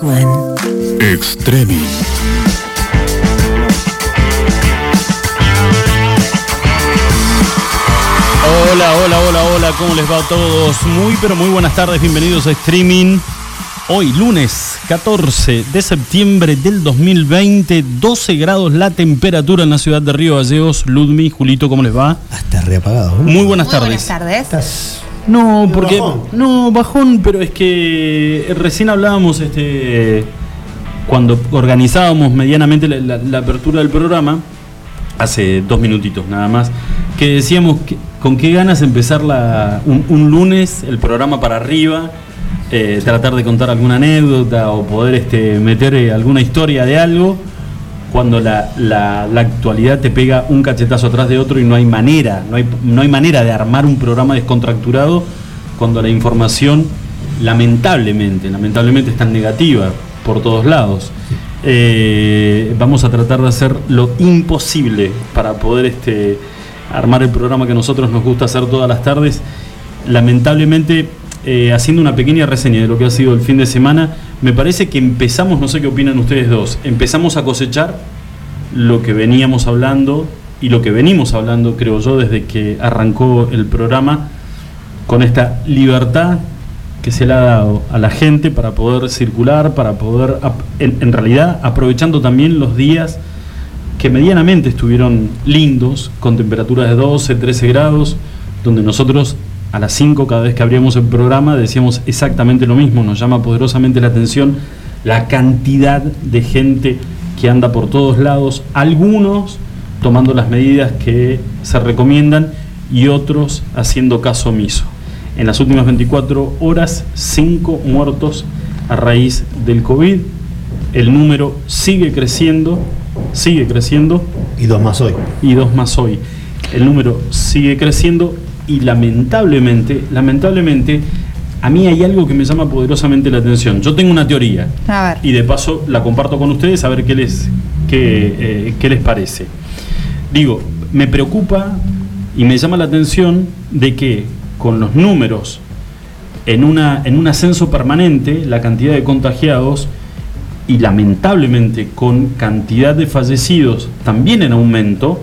Gwen. Extremin. Hola, hola, hola, hola, ¿cómo les va a todos? Muy, pero muy buenas tardes, bienvenidos a Streaming. Hoy, lunes 14 de septiembre del 2020, 12 grados la temperatura en la ciudad de Río Gallegos. Ludmi, Julito, ¿cómo les va? Hasta reapagado. Muy buenas Muy tardes. buenas tardes. Estás No, porque. bajón. No, bajón, pero es que recién hablábamos este. Cuando organizábamos medianamente la, la- la apertura del programa, hace dos minutitos nada más, que decíamos que- con qué ganas empezar la, un, un lunes el programa para arriba, eh, tratar de contar alguna anécdota o poder este, meter eh, alguna historia de algo, cuando la, la- la actualidad te pega un cachetazo atrás de otro y no hay manera, no hay, no hay manera de armar un programa descontracturado cuando la información lamentablemente, lamentablemente es tan negativa por todos lados. Eh, vamos a tratar de hacer lo imposible para poder este, armar el programa que nosotros nos gusta hacer todas las tardes. Lamentablemente, eh, haciendo una pequeña reseña de lo que ha sido el fin de semana, me parece que empezamos, no sé qué opinan ustedes dos, empezamos a cosechar lo que veníamos hablando y lo que venimos hablando, creo yo, desde que arrancó el programa, con esta libertad que se le ha dado a la gente para poder circular, para poder, en realidad, aprovechando también los días que medianamente estuvieron lindos, con temperaturas de 12, 13 grados, donde nosotros a las 5 cada vez que abríamos el programa decíamos exactamente lo mismo, nos llama poderosamente la atención la cantidad de gente que anda por todos lados, algunos tomando las medidas que se recomiendan y otros haciendo caso omiso. En las últimas 24 horas, 5 muertos a raíz del COVID. El número sigue creciendo, sigue creciendo y dos más hoy. y dos más hoy. El número sigue creciendo y lamentablemente, lamentablemente, a mí hay algo que me llama poderosamente la atención. Yo tengo una teoría A ver. y de paso la comparto con ustedes a ver qué les, qué, eh, qué les parece. Digo, me preocupa y me llama la atención de que con los números en, una, en un ascenso permanente, la cantidad de contagiados y lamentablemente con cantidad de fallecidos también en aumento,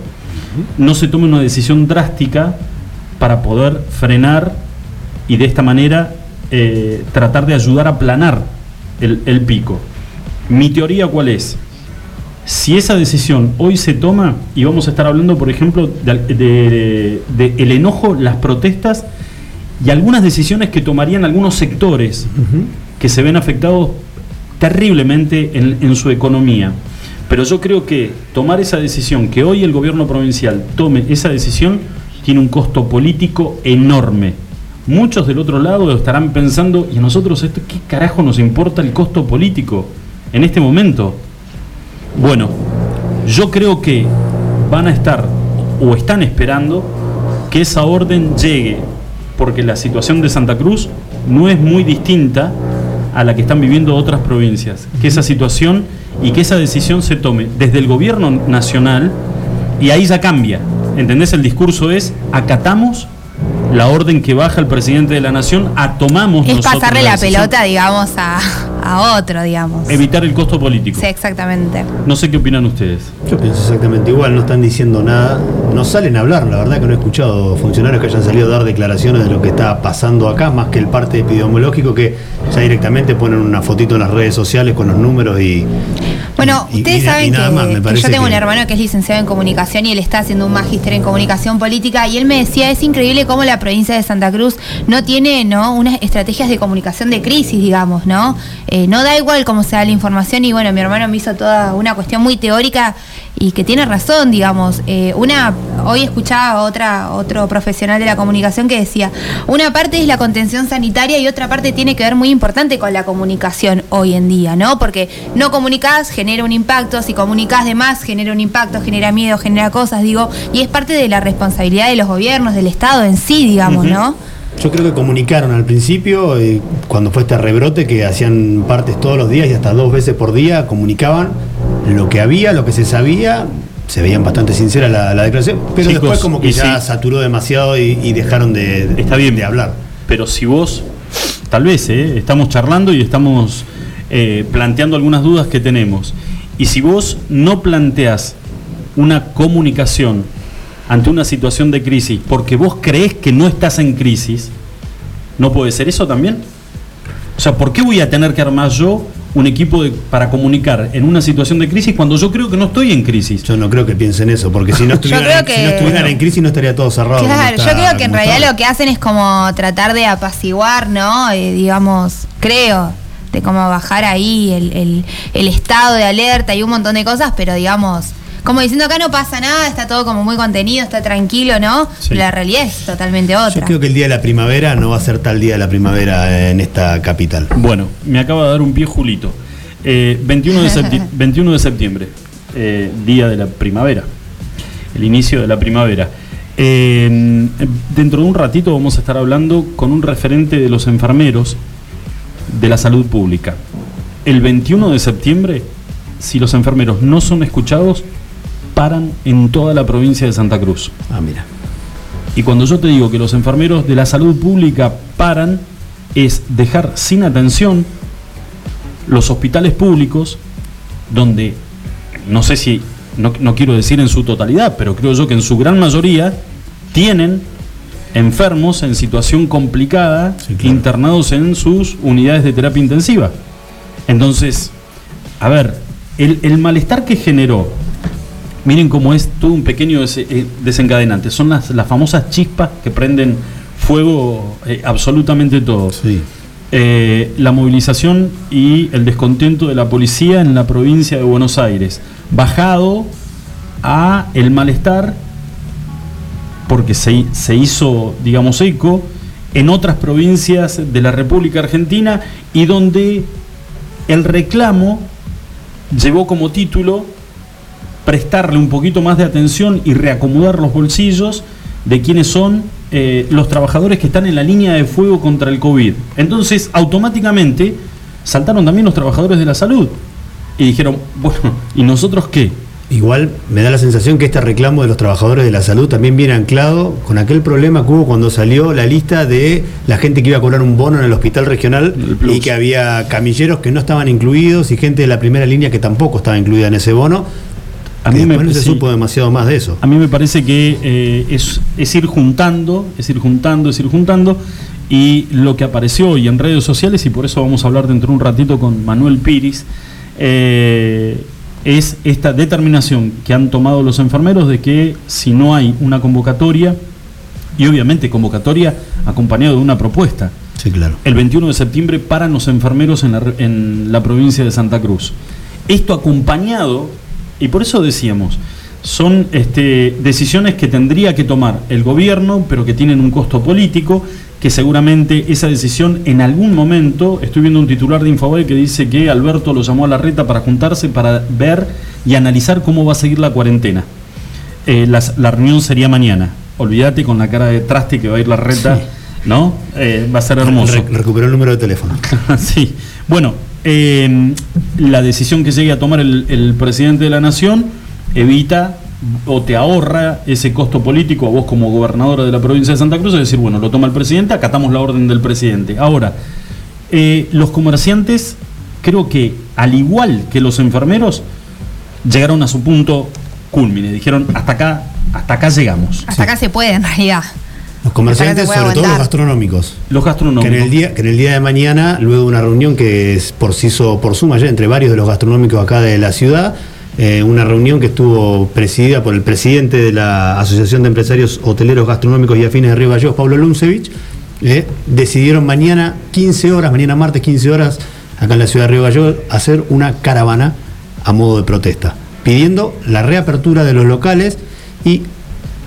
no se tome una decisión drástica para poder frenar y de esta manera eh, tratar de ayudar a aplanar el, el pico. Mi teoría cuál es? Si esa decisión hoy se toma, y vamos a estar hablando, por ejemplo, de, de- de el enojo, las protestas y algunas decisiones que tomarían algunos sectores que se ven afectados terriblemente en, en su economía. Pero yo creo que tomar esa decisión, que hoy el gobierno provincial tome esa decisión, tiene un costo político enorme. Muchos del otro lado estarán pensando, ¿y a nosotros esto qué carajo nos importa el costo político en este momento? Bueno, yo creo que van a estar o están esperando que esa orden llegue, porque la situación de Santa Cruz no es muy distinta a la que están viviendo otras provincias. Que esa situación y que esa decisión se tome desde el gobierno nacional y ahí ya cambia. ¿Entendés? El discurso es acatamos la orden que baja el presidente de la nación, a tomamos Es nosotros pasarle la pelota, digamos, a, a otro, digamos. Evitar el costo político. Sí, exactamente. No sé qué opinan ustedes. Yo pienso exactamente igual, no están diciendo nada, no salen a hablar, la verdad que no he escuchado funcionarios que hayan salido a dar declaraciones de lo que está pasando acá, más que el parte epidemiológico que ya directamente ponen una fotito en las redes sociales con los números y... Bueno, y- ustedes y- y saben nada que, más, me que parece yo tengo un hermano que es licenciado en comunicación y él está haciendo un magíster en comunicación política y él me decía, es increíble cómo la provincia de Santa Cruz no tiene ¿no? unas estrategias de comunicación de crisis, digamos, ¿no? Eh, no da igual cómo se da la información y bueno, mi hermano me hizo toda una cuestión muy teórica y que tiene razón, digamos. Eh, una, hoy escuchaba a otra, otro profesional de la comunicación que decía, una parte es la contención sanitaria y otra parte tiene que ver muy importante con la comunicación hoy en día, ¿no? Porque no comunicás, genera un impacto, si comunicás de más, genera un impacto, genera miedo, genera cosas, digo, y es parte de la responsabilidad de los gobiernos, del Estado en sí, digamos. ¿no? Yo creo que comunicaron al principio, eh, cuando fue este rebrote, que hacían partes todos los días y hasta dos veces por día, comunicaban lo que había, lo que se sabía, se veían bastante sinceras la, la declaración, pero Chicos, después como que ya sí. saturó demasiado y, y dejaron de, de- Está bien. de hablar. Pero si vos, tal vez, ¿eh? estamos charlando y estamos eh, planteando algunas dudas que tenemos. Y si vos no planteas una comunicación ante una situación de crisis porque vos crees que no estás en crisis, ¿no puede ser eso también? O sea, ¿por qué voy a tener que armar yo un equipo de- para comunicar en una situación de crisis cuando yo creo que no estoy en crisis? Yo no creo que piensen eso, porque si no estuvieran, en- si que- no estuvieran en crisis no estaría todo cerrado. Claro, yo creo que en realidad está. lo que hacen es como tratar de apaciguar, ¿no? Eh, digamos, creo, de cómo bajar ahí el, el- el estado de alerta y un montón de cosas, pero digamos, como diciendo acá no pasa nada, está todo como muy contenido, está tranquilo, ¿no? Sí. Pero la realidad es totalmente Yo otra. creo que el día de la primavera no va a ser tal día de la primavera en esta capital. Bueno, me acaba de dar un pie Julito. Eh, 21, de septi- 21 de septiembre, eh, día de la primavera, el inicio de la primavera. Eh, dentro de un ratito vamos a estar hablando con un referente de los enfermeros de la salud pública. El 21 de septiembre, si los enfermeros no son escuchados, paran en toda la provincia de Santa Cruz. Ah, mira. Y cuando yo te digo que los enfermeros de la salud pública paran, es dejar sin atención los hospitales públicos, donde, no sé si, no, no quiero decir en su totalidad, pero creo yo que en su gran mayoría tienen enfermos en situación complicada Sí, claro. internados en sus unidades de terapia intensiva. Entonces, a ver, el, el malestar que generó Miren cómo es todo un pequeño eh, desencadenante. Son las, las famosas chispas que prenden fuego eh, absolutamente todo. Sí. Eh, la movilización y el descontento de la policía en la provincia de Buenos Aires, bajado a el malestar porque se, se hizo, digamos, eco en otras provincias de la República Argentina y donde el reclamo llevó como título prestarle un poquito más de atención y reacomodar los bolsillos de quienes son eh, los trabajadores que están en la línea de fuego contra el COVID. Entonces, automáticamente saltaron también los trabajadores de la salud y dijeron, bueno, ¿y nosotros qué? Igual me da la sensación que este reclamo de los trabajadores de la salud también viene anclado con aquel problema que hubo cuando salió la lista de la gente que iba a cobrar un bono en el hospital regional El y que había camilleros que no estaban incluidos y gente de la primera línea que tampoco estaba incluida en ese bono. A mí me- no se supo demasiado más de eso. A mí me parece que eh, es, es ir juntando, es ir juntando, es ir juntando. Y lo que apareció hoy en redes sociales, y por eso vamos a hablar dentro de un ratito con Manuel Piris, eh, es esta determinación que han tomado los enfermeros de que si no hay una convocatoria, y obviamente convocatoria acompañado de una propuesta, Sí, claro. el 21 de septiembre paran los enfermeros en la, en la provincia de Santa Cruz. Esto acompañado, y por eso decíamos, son este, decisiones que tendría que tomar el gobierno, pero que tienen un costo político, que seguramente esa decisión en algún momento, estoy viendo un titular de Infobae que dice que Alberto lo llamó a la reta para juntarse, para ver y analizar cómo va a seguir la cuarentena. Eh, las- la reunión sería mañana. Olvídate con la cara de traste que va a ir la reta, ¿no? Eh, va a ser hermoso. Re- recuperó el número de teléfono. sí. Bueno, eh, la decisión que llegue a tomar el, el presidente de la nación evita o te ahorra ese costo político a vos como gobernadora de la provincia de Santa Cruz, es decir, bueno, lo toma el presidente, acatamos la orden del presidente. Ahora, eh, los comerciantes, creo que al igual que los enfermeros, llegaron a su punto culmine. Dijeron, hasta acá, hasta acá llegamos. Hasta acá se puede en realidad. Los comerciantes, sobre todo los gastronómicos. Los Que gastronómicos. en, el día, que en el día de mañana, luego de una reunión que es por se hizo por suma ya entre varios de los gastronómicos acá de la ciudad, eh, una reunión que estuvo presidida por el presidente de la Asociación de Empresarios Hoteleros Gastronómicos y Afines de Río Gallegos, Pablo Luncevich, eh, decidieron mañana 15 horas, mañana martes 15 horas, acá en la ciudad de Río Gallegos, hacer una caravana a modo de protesta, pidiendo la reapertura de los locales y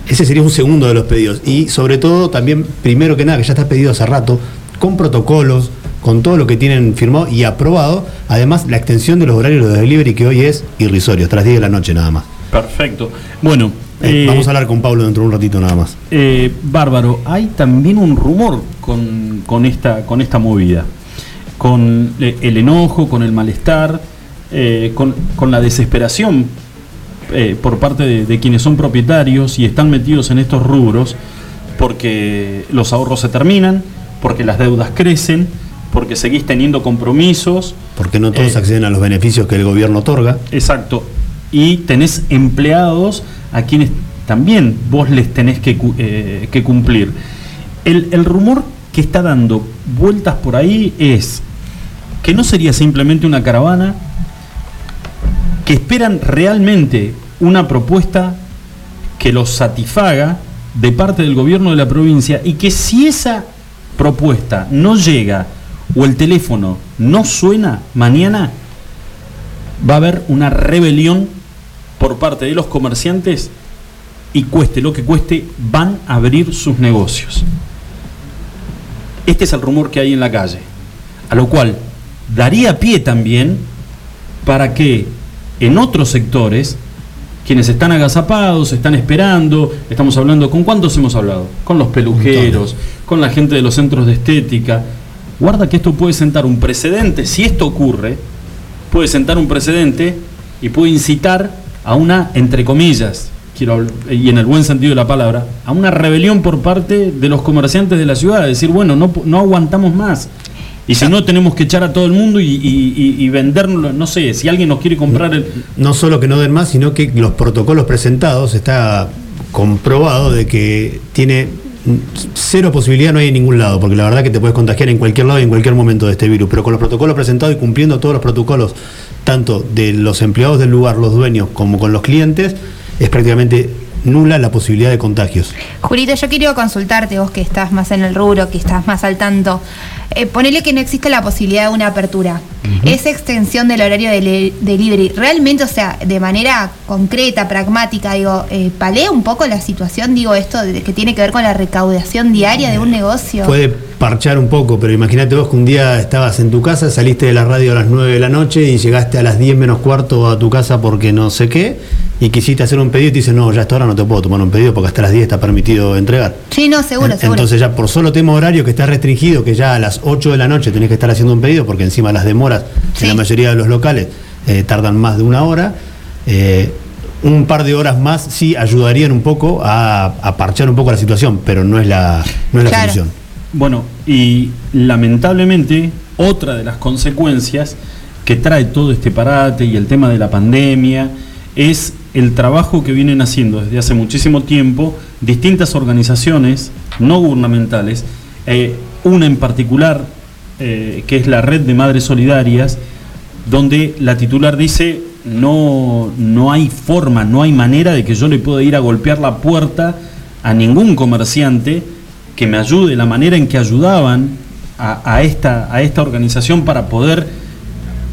ese sería un segundo de los pedidos. Y sobre todo, también, primero que nada, que ya está pedido hace rato, con protocolos, con todo lo que tienen firmado y aprobado. Además, la extensión de los horarios de delivery, que hoy es irrisorio, tras 10 de la noche nada más. Perfecto. Bueno, Eh, eh, vamos a hablar con Pablo dentro de un ratito nada más. Eh, bárbaro, hay también un rumor con, con esta, con esta movida, con el enojo, con el malestar, con, con la desesperación eh, por parte de, de quienes son propietarios y están metidos en estos rubros, porque los ahorros se terminan, porque las deudas crecen, porque seguís teniendo compromisos. Porque no todos Eh, acceden a los beneficios que el gobierno otorga. Exacto. Y tenés empleados a quienes también vos les tenés que, eh, que cumplir. El, el rumor que está dando vueltas por ahí es que no sería simplemente una caravana, que esperan realmente una propuesta que los satisfaga de parte del gobierno de la provincia y que si esa propuesta no llega o el teléfono no suena mañana, va a haber una rebelión por parte de los comerciantes y cueste lo que cueste, van a abrir sus negocios. Este es el rumor que hay en la calle, a lo cual daría pie también para que en otros sectores, quienes están agazapados, están esperando, estamos hablando, ¿con cuántos hemos hablado? Con los peluqueros, con la gente de los centros de estética. Guarda que esto puede sentar un precedente, si esto ocurre, puede sentar un precedente y puede incitar a una, entre comillas, quiero y en el buen sentido de la palabra, a una rebelión por parte de los comerciantes de la ciudad, decir, bueno, no, no aguantamos más. Y si no, tenemos que echar a todo el mundo y, y, venderlo, no sé, si alguien nos quiere comprar el... No solo que no den más, sino que los protocolos presentados está comprobado de que tiene cero posibilidad, no hay en ningún lado, porque la verdad que te puedes contagiar en cualquier lado y en cualquier momento de este virus, pero con los protocolos presentados y cumpliendo todos los protocolos, tanto de los empleados del lugar, los dueños, como con los clientes, es prácticamente nula la posibilidad de contagios. Julito, yo quiero consultarte, vos que estás más en el rubro, que estás más al tanto. Eh, ponele que no existe la posibilidad de una apertura. Esa extensión del horario de delivery, realmente, o sea, de manera concreta, pragmática, digo, eh, palea un poco la situación, digo, esto de, que tiene que ver con la recaudación diaria de un negocio. Puede parchar un poco, pero imagínate vos que un día estabas en tu casa, saliste de la radio a las 9 de la noche y llegaste a las 10 menos cuarto a tu casa porque no sé qué, y quisiste hacer un pedido y te dicen, no, ya hasta ahora no te puedo tomar un pedido porque hasta las 10 está permitido entregar. Sí, no, seguro, En- seguro. Entonces ya por solo tema horario que está restringido, que ya a las 8 de la noche tenés que estar haciendo un pedido, porque encima las demoras Sí. en la mayoría de los locales eh, tardan más de una hora, eh, un par de horas más sí ayudarían un poco a, a parchar un poco la situación, pero no es la, no es la Claro. solución. Bueno, y lamentablemente otra de las consecuencias que trae todo este parate y el tema de la pandemia es el trabajo que vienen haciendo desde hace muchísimo tiempo distintas organizaciones no gubernamentales, eh, una en particular eh, que es la Red de Madres Solidarias, donde la titular dice no, no hay forma, no hay manera de que yo le pueda ir a golpear la puerta a ningún comerciante que me ayude, la manera en que ayudaban a, esta, a esta organización para poder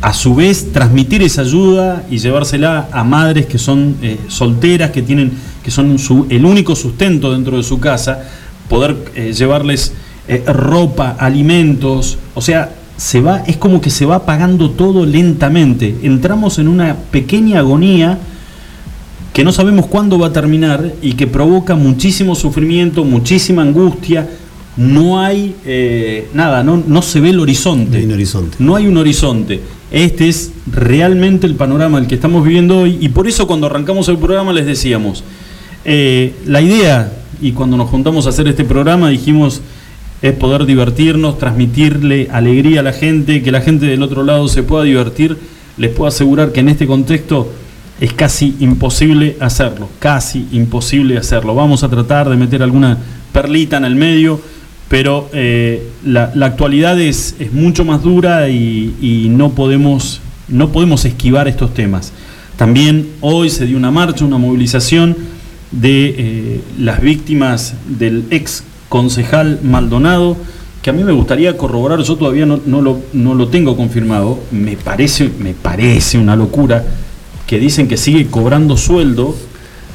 a su vez transmitir esa ayuda y llevársela a madres que son eh, solteras, que tienen, que son su- el único sustento dentro de su casa, poder eh, llevarles eh, ropa, alimentos, o sea, se va, es como que se va apagando todo lentamente. Entramos en una pequeña agonía que no sabemos cuándo va a terminar y que provoca muchísimo sufrimiento, muchísima angustia. No hay eh, nada, no, no se ve el horizonte. No hay un horizonte. No hay un horizonte. Este es realmente el panorama el que estamos viviendo hoy y por eso cuando arrancamos el programa les decíamos, eh, la idea, y cuando nos juntamos a hacer este programa dijimos, es poder divertirnos, transmitirle alegría a la gente, que la gente del otro lado se pueda divertir. Les puedo asegurar que en este contexto es casi imposible hacerlo, casi imposible hacerlo. Vamos a tratar de meter alguna perlita en el medio, pero eh, la, la actualidad es, es mucho más dura y, no, podemos, no podemos esquivar estos temas. También hoy se dio una marcha, una movilización de eh, las víctimas del ex concejal Maldonado, que a mí me gustaría corroborar, yo todavía no, no lo, no lo tengo confirmado, me parece, me parece una locura que dicen que sigue cobrando sueldo,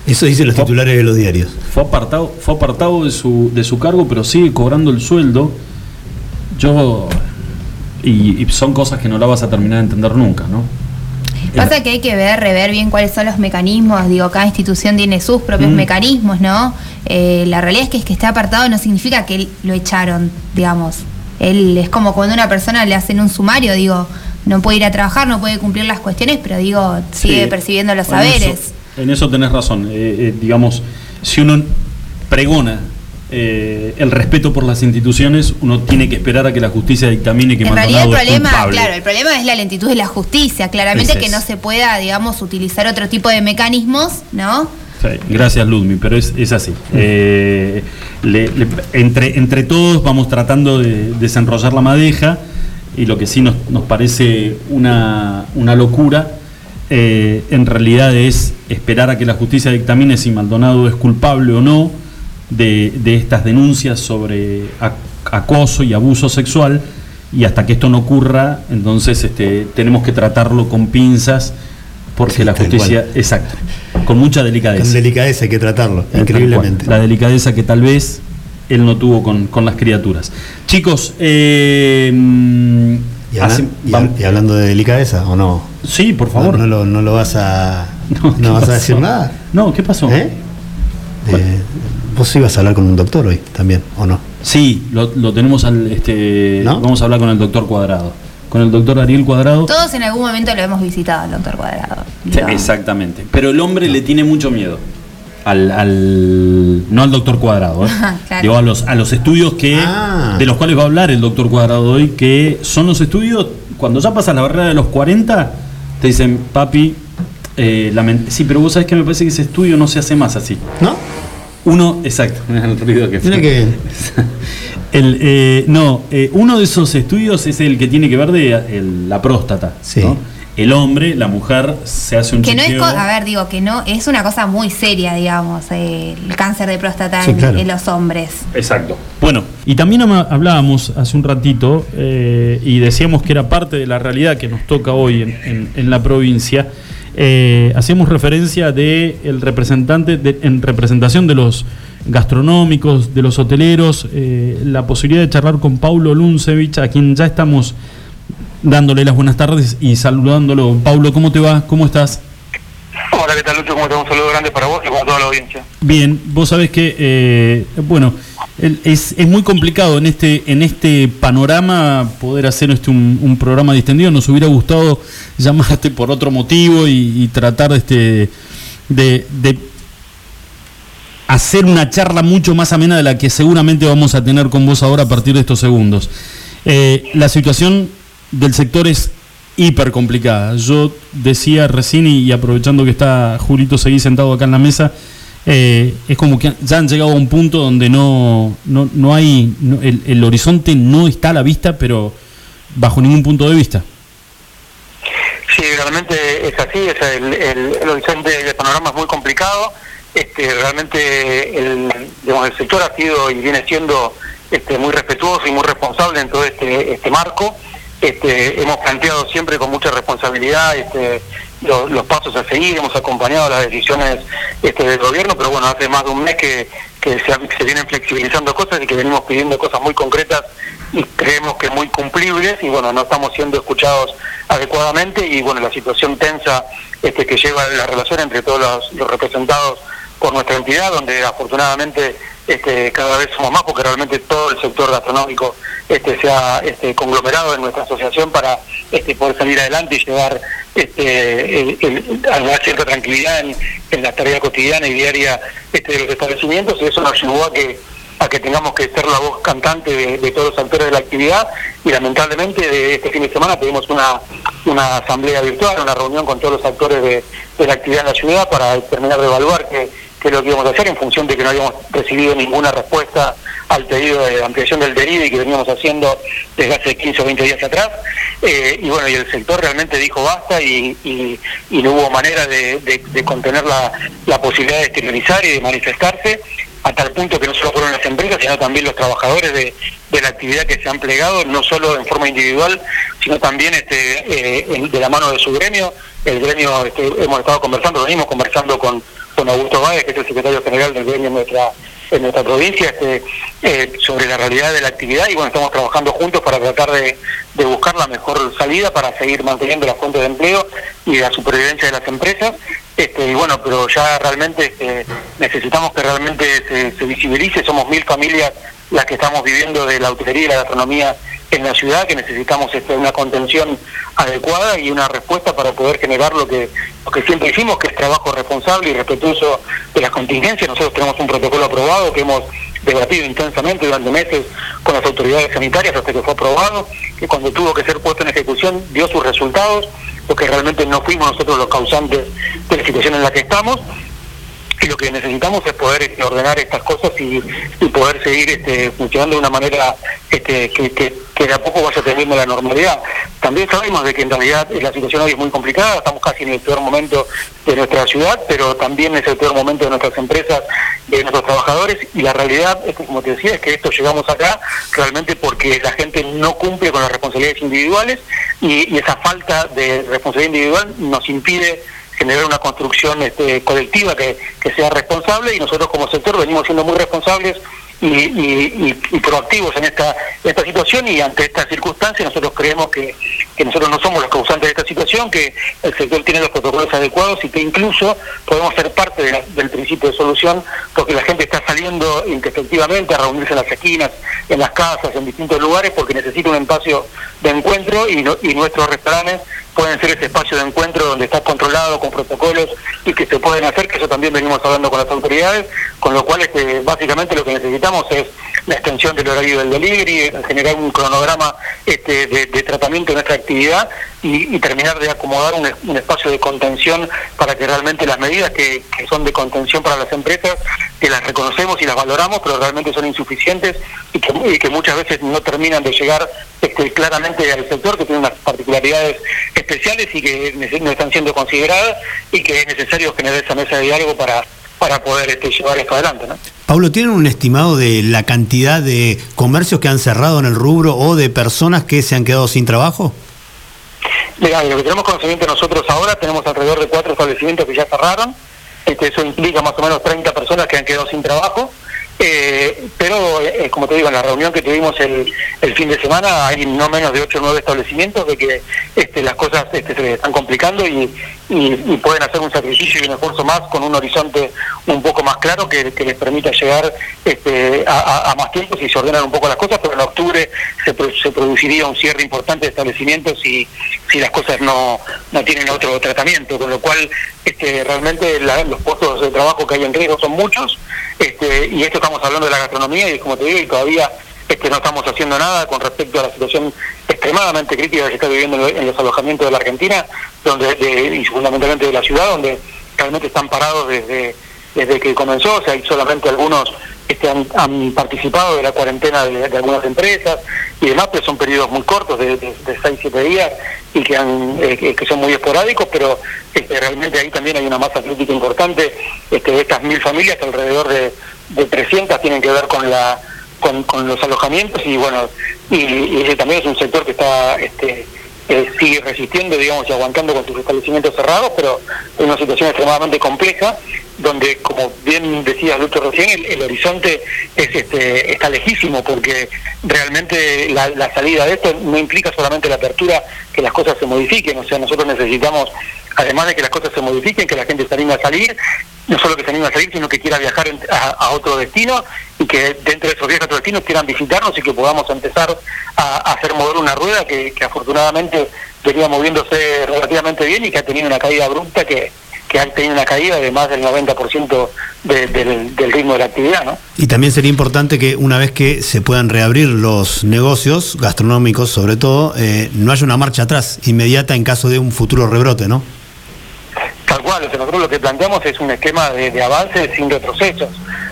Eso dicen los titulares de los diarios. fue apartado, fue apartado de su, de su cargo, pero sigue cobrando el sueldo. Yo y, y son cosas que no la vas a terminar de entender nunca, ¿no? Pasa que hay que ver, rever bien cuáles son los mecanismos. Digo, cada institución tiene sus propios Mm. mecanismos, ¿no? Eh, la realidad es que es que esté apartado no significa que él lo echaron, digamos. Él es como cuando a una persona le hacen un sumario, digo, no puede ir a trabajar, no puede cumplir las cuestiones, pero digo, sigue Sí, percibiendo los saberes. En eso tenés razón. Eh, eh, digamos, si uno pregona eh, el respeto por las instituciones, uno tiene que esperar a que la justicia dictamine que en realidad el es problema, culpable. claro, el problema es la lentitud de la justicia. Claramente que es. no se pueda, digamos, utilizar otro tipo de mecanismos, ¿no? Sí, gracias Ludmi, pero es, es así. Eh, le- le- entre, entre todos vamos tratando de desenrollar la madeja y lo que sí nos, nos parece una, una locura eh, en realidad es esperar a que la justicia dictamine si Maldonado es culpable o no de, de estas denuncias sobre ac- acoso y abuso sexual y hasta que esto no ocurra, entonces este, tenemos que tratarlo con pinzas porque Sí, la justicia, exacto, con mucha delicadeza. Con delicadeza hay que tratarlo, increíblemente. La delicadeza que tal vez él no tuvo con, con las criaturas. Chicos, eh, Y, habla- hablando de delicadeza, ¿o no? sí, por favor. No, no lo, no lo vas a. No, No, ¿qué vas a decir nada. No, ¿qué pasó? ¿Eh? Eh, vos ibas a hablar con un doctor hoy también, ¿o no? Sí, lo, lo tenemos al. Este, ¿No? Vamos a hablar con el doctor Cuadrado. Con el doctor Ariel Cuadrado. Todos en algún momento lo hemos visitado al doctor Cuadrado. Sí, Exactamente. Pero el hombre le tiene mucho miedo. Al, al- no al doctor Cuadrado, ¿eh? Claro. Digo, a los, a los estudios que Ah. de los cuales va a hablar el doctor Cuadrado hoy, que son los estudios, cuando ya pasas la barrera de los 40, te dicen, papi, eh, lament- sí, pero vos sabés que me parece que ese estudio no se hace más así. ¿No? Uno, exacto, el ruido que Mira fue. que bien. El, eh, no, eh, uno de esos estudios es el que tiene que ver de el- la próstata. Sí. ¿no? El hombre, la mujer, se hace un Que no es, a ver, digo, que no, es una cosa muy seria, digamos, eh, el cáncer de próstata Sí, en, claro. en los hombres. Exacto. Bueno, y también hablábamos hace un ratito eh, y decíamos que era parte de la realidad que nos toca hoy en, en- en la provincia. Eh, hacíamos referencia de el representante de- en representación de los gastronómicos, de los hoteleros, eh, la posibilidad de charlar con Paulo Luncevich, a quien ya estamos dándole las buenas tardes y saludándolo. Paulo, ¿cómo te va? ¿Cómo estás? Hola, ¿qué tal, Lucho? ¿Cómo te va? Un saludo grande para vos y para toda la audiencia. Bien, vos sabés que, eh, bueno, es, es muy complicado en este, en este panorama poder hacer este un, un programa distendido. Nos hubiera gustado llamarte por otro motivo y, y tratar este, de, de hacer una charla mucho más amena de la que seguramente vamos a tener con vos ahora a partir de estos segundos. Eh, la situación del sector es hiper complicada. Yo decía recién y, aprovechando que está Julito seguí sentado acá en la mesa, eh, es como que ya han llegado a un punto donde no, no, no hay, no- el, horizonte no está a la vista, pero bajo ningún punto de vista. Sí, realmente es así, es el, el, el horizonte del panorama es muy complicado. Este, realmente el, digamos, el sector ha sido y viene siendo este, muy respetuoso y muy responsable en todo este, este marco. Este, hemos planteado siempre con mucha responsabilidad este, los, pasos a seguir, hemos acompañado las decisiones este, del gobierno, pero bueno, hace más de un mes que, que se, se vienen flexibilizando cosas y que venimos pidiendo cosas muy concretas y creemos que muy cumplibles y bueno, no estamos siendo escuchados adecuadamente y bueno, la situación tensa este, que lleva la relación entre todos los representados por nuestra entidad, donde afortunadamente este, cada vez somos más, porque realmente todo el sector gastronómico este, se ha este, conglomerado en nuestra asociación para este, poder salir adelante y llevar este, el- el- a dar cierta tranquilidad en, en la tarea cotidiana y diaria este, de los establecimientos, y eso nos llevó a que a que tengamos que ser la voz cantante de, todos los actores de la actividad y lamentablemente de este fin de semana tuvimos una, una asamblea virtual, una reunión con todos los actores de, de la actividad en la ciudad para terminar de evaluar qué, qué es lo que íbamos a hacer en función de que no habíamos recibido ninguna respuesta al pedido de ampliación del derive que veníamos haciendo desde hace 15 o 20 días atrás. Eh, y bueno, y el sector realmente dijo basta y, y- no hubo manera de, contener la, la posibilidad de exteriorizar y de manifestarse a tal punto que no solo fueron las empresas, sino también los trabajadores de, de la actividad que se han plegado, no solo en forma individual, sino también este, eh, en- de la mano de su gremio. El gremio, este, hemos estado conversando, venimos conversando con, con Augusto Báez, que es el secretario general del gremio en nuestra en nuestra provincia este, eh, sobre la realidad de la actividad y bueno, estamos trabajando juntos para tratar de, buscar la mejor salida para seguir manteniendo las fuentes de empleo y la supervivencia de las empresas. Este, y bueno, pero ya realmente este, necesitamos que realmente se visibilice, somos mil familias las que estamos viviendo de la hotelería y la gastronomía en la ciudad, que necesitamos este, una contención adecuada y una respuesta para poder generar lo que, lo que siempre hicimos, que es trabajo responsable y respetuoso de las contingencias. Nosotros tenemos un protocolo aprobado que hemos debatido intensamente durante meses con las autoridades sanitarias hasta que fue aprobado, que cuando tuvo que ser puesto en ejecución dio sus resultados, porque realmente no fuimos nosotros los causantes de la situación en la que estamos y lo que necesitamos es poder este, ordenar estas cosas y, poder seguir este, funcionando de una manera este, que, de a poco vaya teniendo la normalidad. También sabemos de que en realidad la situación hoy es muy complicada, estamos casi en el peor momento de nuestra ciudad, pero también es el peor momento de nuestras empresas, de nuestros trabajadores, y la realidad, como te decía, es que esto llegamos acá realmente porque la gente no cumple con las responsabilidades individuales y esa falta de responsabilidad individual nos impide generar una construcción este, colectiva que, sea responsable y nosotros como sector venimos siendo muy responsables y, proactivos en esta, situación y ante esta circunstancia nosotros creemos que, nosotros no somos los causantes de esta situación, que el sector tiene los protocolos adecuados y que incluso podemos ser parte del principio de solución porque la gente está saliendo efectivamente a reunirse en las esquinas, en las casas, en distintos lugares porque necesita un espacio de encuentro y, y nuestros restaurantes pueden ser ese espacio de encuentro donde está controlado con protocolos y que se pueden hacer, que eso también venimos hablando con las autoridades, con lo cual este, básicamente lo que necesitamos es la extensión del horario del delivery, generar un cronograma este, de, tratamiento de nuestra actividad y, terminar de acomodar un, espacio de contención para que realmente las medidas que, son de contención para las empresas, que las reconocemos y las valoramos, pero realmente son insuficientes y que, muchas veces no terminan de llegar este, claramente al sector, que tiene unas particularidades especiales y que no están siendo consideradas y que es necesario generar esa mesa de diálogo para, para poder este, llevar esto adelante. ¿no? Pablo, ¿tienen un estimado de la cantidad de comercios que han cerrado en el rubro o de personas que se han quedado sin trabajo? Mira, lo que tenemos conocimiento nosotros ahora, tenemos alrededor de cuatro establecimientos que ya cerraron, este, eso implica más o menos 30 personas que han quedado sin trabajo, eh, pero, eh, como te digo, en la reunión que tuvimos el, el, fin de semana hay no menos de 8 o 9 establecimientos de que este, las cosas este, se están complicando y, y, pueden hacer un sacrificio y un esfuerzo más con un horizonte un poco más claro que, les permita llegar este, a, más tiempo si se ordenan un poco las cosas, pero en octubre se, se produciría un cierre importante de establecimientos si, si las cosas no, no tienen otro tratamiento, con lo cual este, realmente los puestos de trabajo que hay en riesgo son muchos este, y esto estamos hablando de la gastronomía y como te digo, y todavía este, no estamos haciendo nada con respecto a la situación extremadamente crítica que se está viviendo en los alojamientos de la Argentina, donde y fundamentalmente de la ciudad, donde realmente están parados desde, desde que comenzó, o sea, hay solamente algunos este, han, participado de la cuarentena de, algunas empresas y demás, pero son periodos muy cortos, de, de, 6-7 días, y que, han, eh, que son muy esporádicos, pero este, realmente ahí también hay una masa crítica importante este, de estas mil familias, alrededor de, de 300 tienen que ver con la con, los alojamientos y bueno, y, ese también es un sector que está este, eh, sigue resistiendo, digamos, y aguantando con sus establecimientos cerrados, pero es una situación extremadamente compleja donde, como bien decía Lucho recién, el, horizonte es este, está lejísimo porque realmente la, salida de esto no implica solamente la apertura, que las cosas se modifiquen, o sea, nosotros necesitamos, además de que las cosas se modifiquen, que la gente se anime a salir, no solo que se anime a salir, sino que quiera viajar a, otro destino y que dentro de esos viajes a otro destino quieran visitarnos y que podamos empezar a, hacer mover una rueda que, que afortunadamente venía moviéndose relativamente bien y que ha tenido una caída abrupta que que han tenido una caída de más del 90% del, ritmo de la actividad. ¿no? Y también sería importante que una vez que se puedan reabrir los negocios gastronómicos, sobre todo, eh, no haya una marcha atrás inmediata en caso de un futuro rebrote, ¿no? Tal cual, nosotros lo que planteamos es un esquema de, avance sin retrocesos.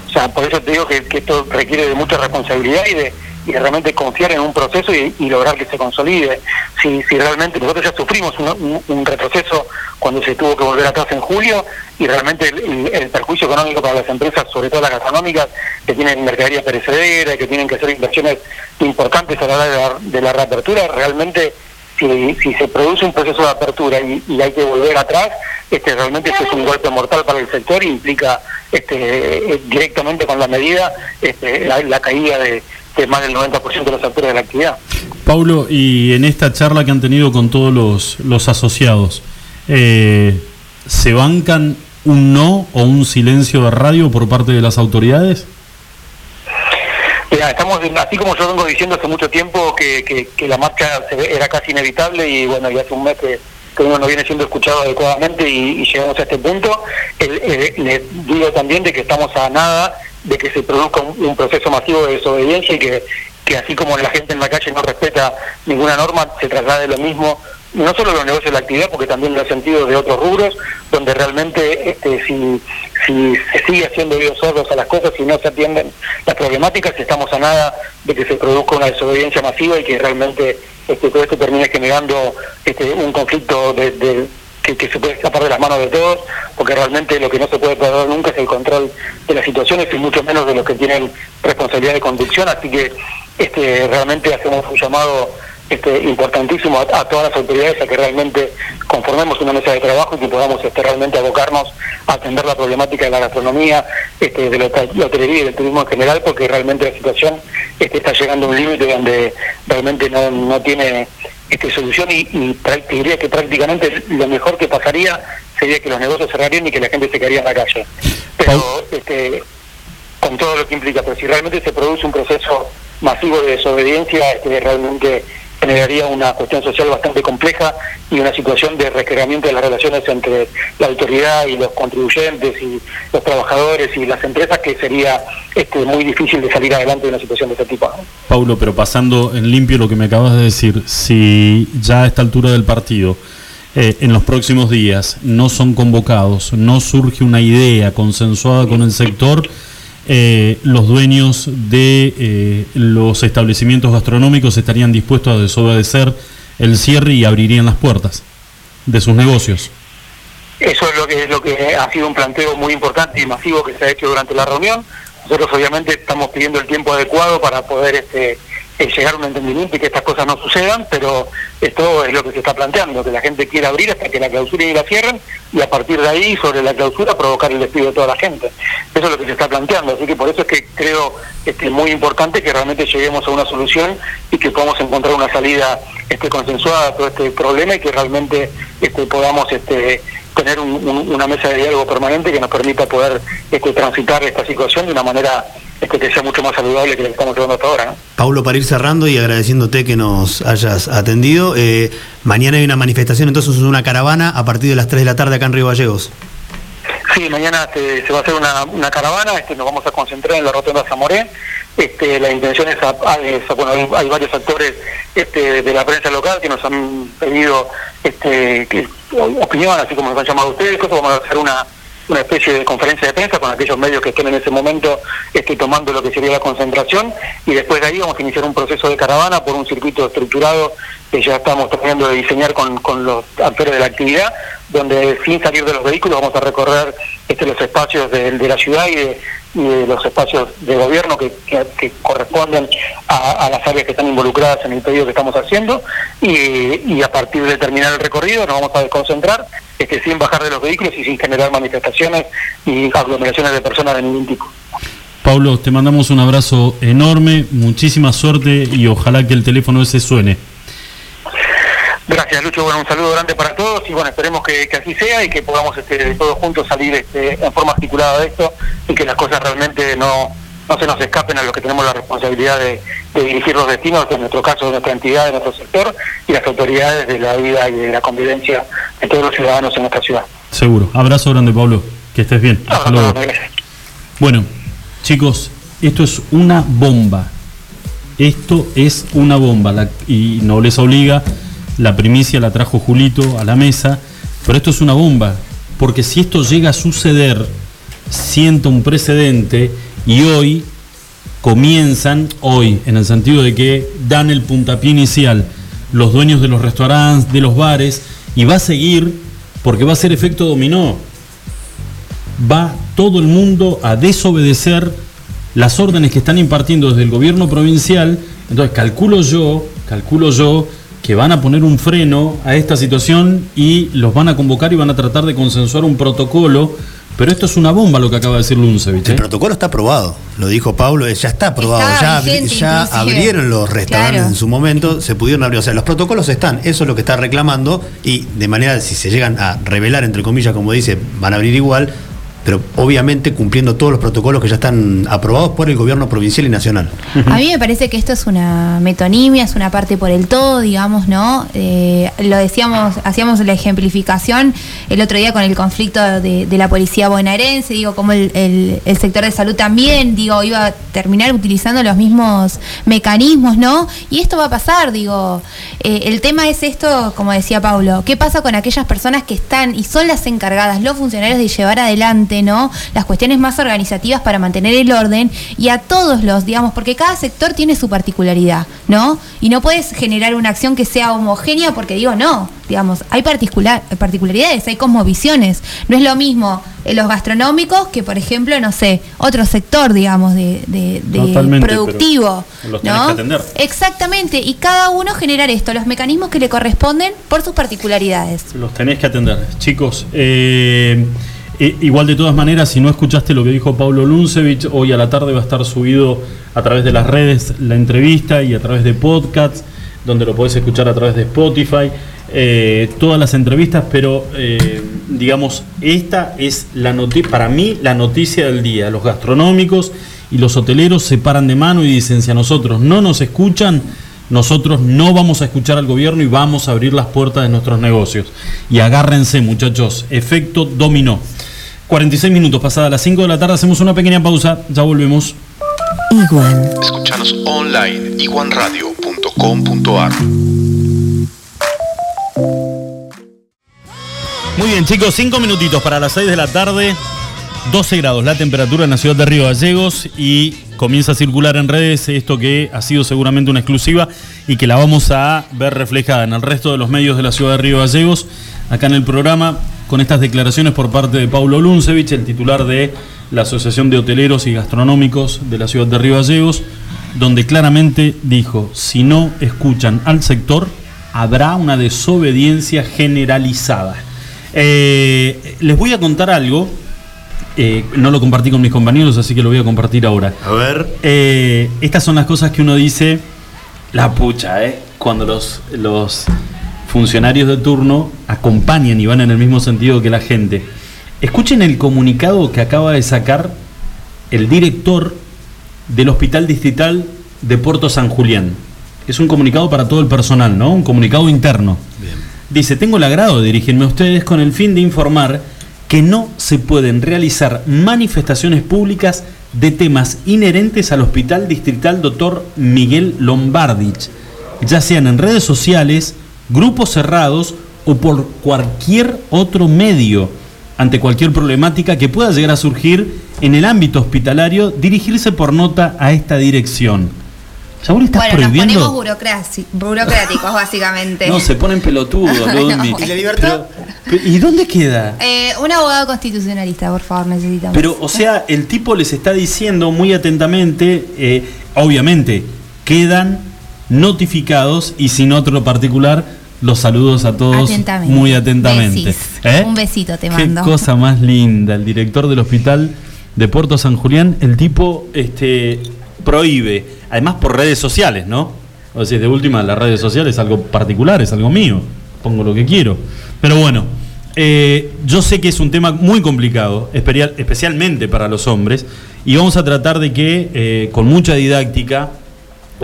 O sea, por eso te digo que esto requiere de mucha responsabilidad y de y realmente confiar en un proceso y, lograr que se consolide. Si, si realmente nosotros ya sufrimos un, retroceso cuando se tuvo que volver atrás en julio y realmente el, perjuicio económico para las empresas, sobre todo las gastronómicas, que tienen mercadería perecedera, que tienen que hacer inversiones importantes a la hora de la, reapertura, realmente si, si, se produce un proceso de apertura y, hay que volver atrás, este realmente este es un golpe mortal para el sector y implica este, eh, directamente con la medida este, la caída de más del 90% de los actores de la actividad. Paulo, y en esta charla que han tenido con todos los, los asociados, eh, ¿se bancan un no o un silencio de radio por parte de las autoridades? Mira, estamos, así como yo vengo diciendo hace mucho tiempo que, que, la marcha era casi inevitable y bueno, ya hace un mes que, uno no viene siendo escuchado adecuadamente y, llegamos a este punto, le digo también de que estamos a nada de que se produzca un, un proceso masivo de desobediencia y que, que así como la gente en la calle no respeta ninguna norma, se traslade lo mismo no solo los negocios de la actividad, porque también en el sentido de otros rubros, donde realmente este, si, si se sigue haciendo oídos sordos a las cosas y no se atienden las problemáticas, estamos a nada de que se produzca una desobediencia masiva y que realmente este, todo esto termine generando este, un conflicto de, de que, que, se puede escapar de las manos de todos, porque realmente lo que no se puede perder nunca es el control de las situaciones y mucho menos de los que tienen responsabilidad de conducción, así que este, realmente hacemos un llamado este, importantísimo a, a, todas las autoridades a que realmente conformemos una mesa de trabajo y que podamos este, realmente abocarnos a atender la problemática de la gastronomía, este, de la, la, hotelería y del turismo en general, porque realmente la situación este, está llegando a un límite donde realmente no, no tiene este, solución y, y diría que prácticamente lo mejor que pasaría sería que los negocios cerrarían y que la gente se quedaría en la calle. Pero este, con todo lo que implica, pero si realmente se produce un proceso masivo de desobediencia, este, realmente generaría una cuestión social bastante compleja y una situación de recreamiento de las relaciones entre la autoridad y los contribuyentes y los trabajadores y las empresas que sería este, muy difícil de salir adelante de una situación de este tipo. Paulo, pero pasando en limpio lo que me acabas de decir, si ya a esta altura del partido eh, en los próximos días no son convocados, no surge una idea consensuada con el sector, eh, los dueños de eh, los establecimientos gastronómicos estarían dispuestos a desobedecer el cierre y abrirían las puertas de sus negocios. Eso es lo que, lo que ha sido un planteo muy importante y masivo que se ha hecho durante la reunión. Nosotros obviamente estamos pidiendo el tiempo adecuado para poder este, llegar a un entendimiento y que estas cosas no sucedan, pero esto es lo que se está planteando, que la gente quiera abrir hasta que la clausura y la cierren y a partir de ahí, sobre la clausura, provocar el despido de toda la gente. Eso es lo que se está planteando, así que por eso es que creo este, muy importante que realmente lleguemos a una solución y que podamos encontrar una salida este, consensuada a todo este problema y que realmente este, podamos este, tener un, un, una mesa de diálogo permanente que nos permita poder este, transitar esta situación de una manera este, que sea mucho más saludable que lo que estamos llevando hasta ahora. ¿no? Paulo, para ir cerrando y agradeciéndote que nos hayas atendido, eh, mañana hay una manifestación, entonces es una caravana a partir de las 3 de la tarde acá en Río Gallegos. Sí, mañana este, se va a hacer una, una caravana, este, nos vamos a concentrar en la rotonda Zamoré. Este, la intención es, a, a, es bueno, hay, hay, varios actores este, de la prensa local que nos han pedido este, que, opinión, así como nos han llamado ustedes, vamos a hacer una, una especie de conferencia de prensa con aquellos medios que estén en ese momento este, tomando lo que sería la concentración y después de ahí vamos a iniciar un proceso de caravana por un circuito estructurado que ya estamos terminando de diseñar con, con los actores de la actividad, donde sin salir de los vehículos vamos a recorrer este, los espacios de, de la ciudad y de, y de, los espacios de gobierno que, que, corresponden a, a, las áreas que están involucradas en el pedido que estamos haciendo y, y a partir de terminar el recorrido nos vamos a desconcentrar este, sin bajar de los vehículos y sin generar manifestaciones y aglomeraciones de personas de ningún tipo. Pablo, te mandamos un abrazo enorme, muchísima suerte y ojalá que el teléfono ese suene. Gracias, Lucho. Bueno, un saludo grande para todos y bueno, esperemos que, que así sea y que podamos este, todos juntos salir este, en forma articulada de esto y que las cosas realmente no, no se nos escapen a los que tenemos la responsabilidad de, de dirigir los destinos, que en nuestro caso de nuestra entidad, de nuestro sector y las autoridades de la vida y de la convivencia de todos los ciudadanos en nuestra ciudad. Seguro. Abrazo grande, Pablo. Que estés bien. No, Hasta no, luego. no, gracias. Bueno, chicos, esto es una bomba. Esto es una bomba. La, y no les obliga. La primicia la trajo Julito a la mesa. Pero esto es una bomba. Porque si esto llega a suceder, sienta un precedente. Y hoy comienzan, hoy, en el sentido de que dan el puntapié inicial los dueños de los restaurantes, de los bares, y va a seguir porque va a ser efecto dominó. Va todo el mundo a desobedecer las órdenes que están impartiendo desde el gobierno provincial. Entonces, calculo yo, calculo yo que van a poner un freno a esta situación y los van a convocar y van a tratar de consensuar un protocolo. Pero esto es una bomba lo que acaba de decir Luncevich. El ¿eh? protocolo está aprobado, lo dijo Pablo, ya está aprobado, ya, abrieron los restaurantes Claro. en su momento, se pudieron abrir, o sea, los protocolos están, eso es lo que está reclamando y de manera, si se llegan a revelar, entre comillas, como dice, van a abrir igual, pero obviamente cumpliendo todos los protocolos que ya están aprobados por el gobierno provincial y nacional. A mí me parece que esto es una metonimia, es una parte por el todo, digamos, ¿no? Eh, lo decíamos, hacíamos la ejemplificación el otro día con el conflicto de, la policía bonaerense, digo, como el, sector de salud también, digo, iba a terminar utilizando los mismos mecanismos, ¿no? Y esto va a pasar, digo, eh, el tema es esto, como decía Paulo, ¿qué pasa con aquellas personas que están y son las encargadas, los funcionarios de llevar adelante ¿no? Las cuestiones más organizativas para mantener el orden y a todos los, digamos, porque cada sector tiene su particularidad, ¿no? Y no puedes generar una acción que sea homogénea porque digo, no, digamos, hay particular, particularidades, hay cosmovisiones. No es lo mismo en los gastronómicos que, por ejemplo, no sé, otro sector, digamos, de, productivo. Los ¿no? que atender. Exactamente, y cada uno generar esto, los mecanismos que le corresponden por sus particularidades. Los tenés que atender. Chicos, eh, igual de todas maneras, si no escuchaste lo que dijo Pablo Luncevich, hoy a la tarde va a estar subido a través de las redes la entrevista y a través de podcasts, donde lo podés escuchar a través de Spotify, eh, todas las entrevistas, pero eh, digamos, esta es la noticia, para mí la noticia del día. Los gastronómicos y los hoteleros se paran de mano y dicen, si a nosotros no nos escuchan, nosotros no vamos a escuchar al gobierno y vamos a abrir las puertas de nuestros negocios. Y agárrense, muchachos, efecto dominó. 46 minutos pasadas las 5 de la tarde, hacemos una pequeña pausa, ya volvemos. Iguan. Escuchanos online, iguanradio.com.ar. Muy bien, chicos, 5 minutitos para las 6 de la tarde. 12 grados la temperatura en la ciudad de Río Gallegos y comienza a circular en redes esto que ha sido seguramente una exclusiva y que la vamos a ver reflejada en el resto de los medios de la ciudad de Río Gallegos. Acá en el programa con estas declaraciones por parte de Paulo Luncevich, el titular de la Asociación de Hoteleros y Gastronómicos de la ciudad de Río Gallegos, donde claramente dijo, si no escuchan al sector, habrá una desobediencia generalizada. Eh, les voy a contar algo, eh, no lo compartí con mis compañeros, así que lo voy a compartir ahora. A ver. Eh, estas son las cosas que uno dice, la pucha, ¿eh? Cuando los, los funcionarios de turno acompañan y van en el mismo sentido que la gente. Escuchen el comunicado que acaba de sacar el director del Hospital Distrital de Puerto San Julián. Es un comunicado para todo el personal, ¿no? Un comunicado interno. Dice, tengo el agrado de dirigirme a ustedes con el fin de informar que no se pueden realizar manifestaciones públicas de temas inherentes al Hospital Distrital Dr. Miguel Lombardich, ya sean en redes sociales, grupos cerrados o por cualquier otro medio ante cualquier problemática que pueda llegar a surgir en el ámbito hospitalario, dirigirse por nota a esta dirección. ¿Saúl estás bueno, prohibiendo? Nos ponemos burocráticos, básicamente. No, se ponen pelotudos. ¿Y la libertad? ¿Y dónde queda? Eh, un abogado constitucionalista, por favor, necesitamos. Pero, o sea, el tipo les está diciendo muy atentamente, eh, obviamente, quedan notificados y sin otro particular los saludos a todos muy atentamente. ¿Eh? Un besito te mando. Qué cosa más linda. El director del hospital de Puerto San Julián, el tipo este, prohíbe, además por redes sociales, ¿no? O sea, de última, las redes sociales es algo particular, es algo mío. Pongo lo que quiero. Pero bueno, eh, yo sé que es un tema muy complicado, especialmente para los hombres, y vamos a tratar de que eh, con mucha didáctica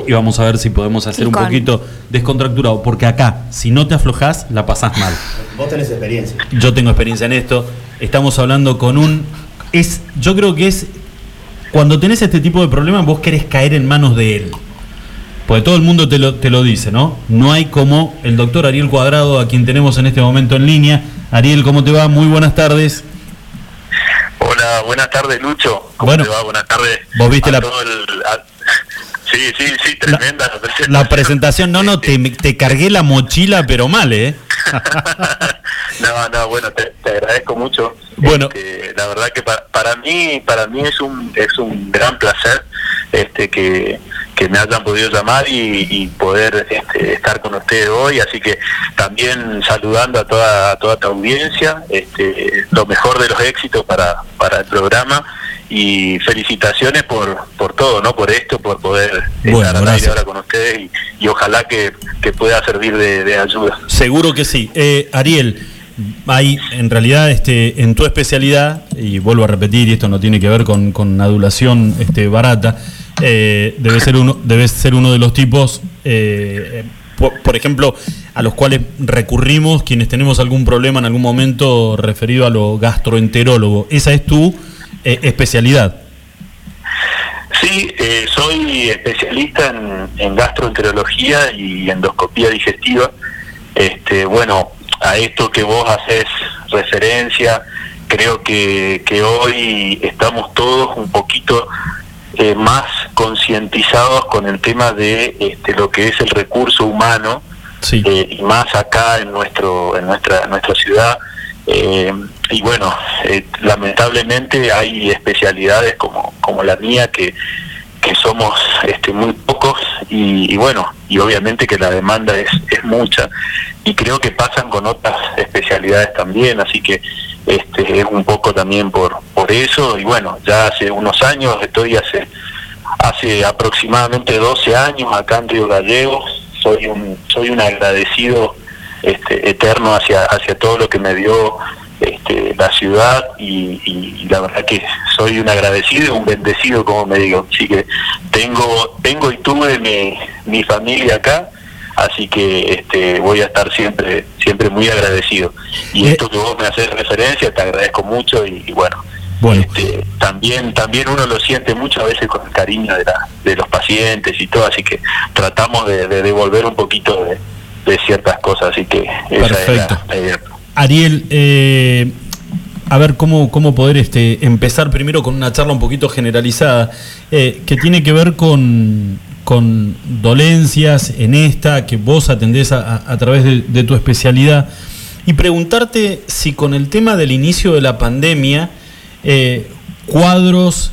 y vamos a ver si podemos hacer un poquito descontracturado, porque acá, si no te aflojas, la pasás mal. Vos tenés experiencia. Yo tengo experiencia en esto. Estamos hablando con un. Es, yo creo que es. Cuando tenés este tipo de problemas, vos querés caer en manos de él. Porque todo el mundo te lo, te lo dice, ¿no? No hay como el doctor Ariel Cuadrado, a quien tenemos en este momento en línea. Ariel, ¿cómo te va? Muy buenas tardes. Hola, buenas tardes, Lucho. ¿Cómo bueno, te va? Buenas tardes. Vos viste la. Sí, sí, sí, tremenda la, presentación. La presentación, no, no, te, te cargué la mochila, pero mal, ¿eh? no, no, bueno, te, agradezco mucho. Bueno, este, la verdad que para, para mí, para mí es un es un gran placer este que, que me hayan podido llamar y, poder este, estar con ustedes hoy, así que también saludando a toda a toda tu audiencia, este, lo mejor de los éxitos para para el programa y felicitaciones por, por todo, ¿no? Por esto, por poder estar ahora con ustedes y, ojalá que, pueda servir de, ayuda. Seguro que sí. Eh, Ariel, hay en realidad este, en tu especialidad, y vuelvo a repetir, y esto no tiene que ver con, con adulación este, barata, eh, debe, ser uno, debe ser uno de los tipos, eh, por, ejemplo, a los cuales recurrimos quienes tenemos algún problema en algún momento referido a lo gastroenterólogo. Esa es tu eh, especialidad. Sí, soy especialista en, en, gastroenterología y endoscopía digestiva. Este, bueno, a esto que vos haces referencia, creo que, que hoy estamos todos un poquito eh, más concientizados con el tema de este, lo que es el recurso humano eh, y más acá en nuestro en nuestra nuestra ciudad. Eh, y bueno lamentablemente hay especialidades como como la mía que que somos este, muy pocos y, y, bueno y obviamente que la demanda es, es mucha. Y creo que pasan con otras especialidades también así que este, es un poco también por, por eso. Y bueno, ya hace unos años, estoy hace, hace aproximadamente 12 años acá en Río Gallegos, soy un, soy un agradecido este, eterno hacia, hacia todo lo que me dio este, la ciudad y, la verdad que soy un agradecido, un bendecido como me digo, así que tengo, tengo y tuve mi, mi familia acá así que este, voy a estar siempre siempre muy agradecido. Y eh, esto que vos me haces referencia, te agradezco mucho y, bueno, Este, también también uno lo siente muchas veces con el cariño de, la, de los pacientes y todo, así que tratamos de, devolver un poquito de, ciertas cosas, así que Perfecto. Ariel, eh, a ver cómo, cómo poder este, empezar primero con una charla un poquito generalizada, eh, que tiene que ver con dolencias en esta que vos atendés a, través de, tu especialidad. Y preguntarte si con el tema del inicio de la pandemia, eh, cuadros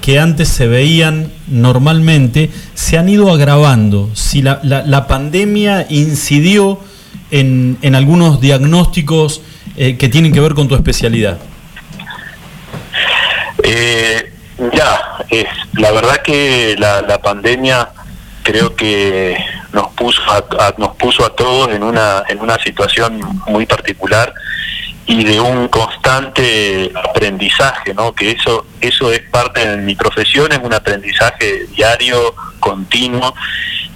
que antes se veían normalmente se han ido agravando, si la, la, pandemia incidió en, en algunos diagnósticos eh, que tienen que ver con tu especialidad. Eh, ya, la verdad que la, la pandemia creo que nos puso a, nos puso a todos en una en una situación muy particular y de un constante aprendizaje, ¿no? Que eso eso es parte de mi profesión, es un aprendizaje diario, continuo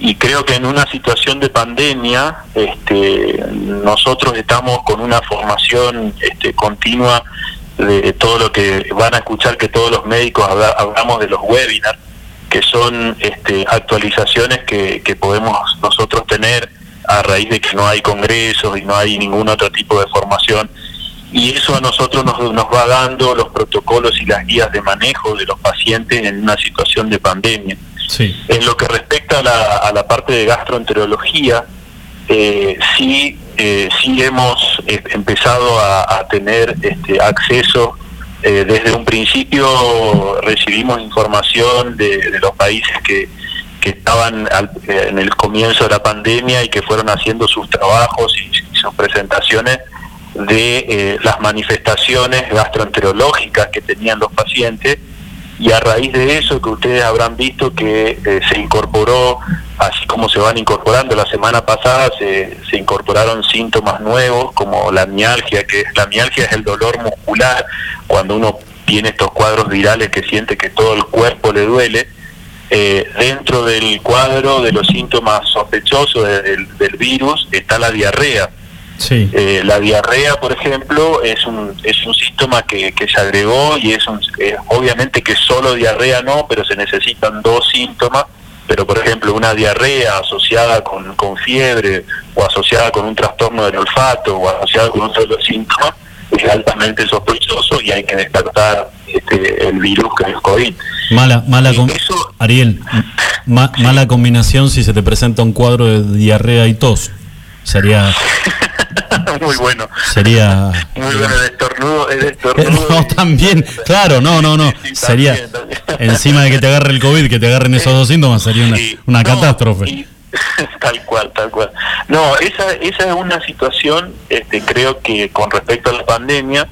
y creo que en una situación de pandemia este, nosotros estamos con una formación este, continua de todo lo que van a escuchar que todos los médicos hablamos de los webinars que son este, actualizaciones que, podemos nosotros tener a raíz de que no hay congresos y no hay ningún otro tipo de formación. Y eso a nosotros nos, nos va dando los protocolos y las guías de manejo de los pacientes en una situación de pandemia. En lo que respecta a la, parte de gastroenterología, eh, sí, eh, sí hemos eh, empezado a, tener este, acceso eh, desde un principio recibimos información de, los países que, estaban eh, en el comienzo de la pandemia y que fueron haciendo sus trabajos y, sus presentaciones de las manifestaciones gastroenterológicas que tenían los pacientes y a raíz de eso que ustedes habrán visto que se incorporó, así como se van incorporando, la semana pasada se, se incorporaron síntomas nuevos como la mialgia, que la mialgia es el dolor muscular cuando uno tiene estos cuadros virales que siente que todo el cuerpo le duele, eh, dentro del cuadro de los síntomas sospechosos del, virus está la diarrea. Sí. Eh, la diarrea, por ejemplo, es un, es un síntoma que, que se agregó y es un, obviamente que solo diarrea no, pero se necesitan dos síntomas. Pero, por ejemplo, una diarrea asociada con, con fiebre o asociada con un trastorno del olfato o asociada con otro de los síntomas, es altamente sospechoso y hay que descartar este, el virus que es COVID. Mala, mala Ariel, mala combinación si se te presenta un cuadro de diarrea y tos. Sería muy bueno. Sería muy bueno el estornudo, el estornudo. No, también, claro, no, no, no. sería encima de que te agarre el COVID, que te agarren esos dos síntomas, sería una, una catástrofe. tal cual, tal cual. No, esa, esa es una situación, este, creo que con respecto a la pandemia,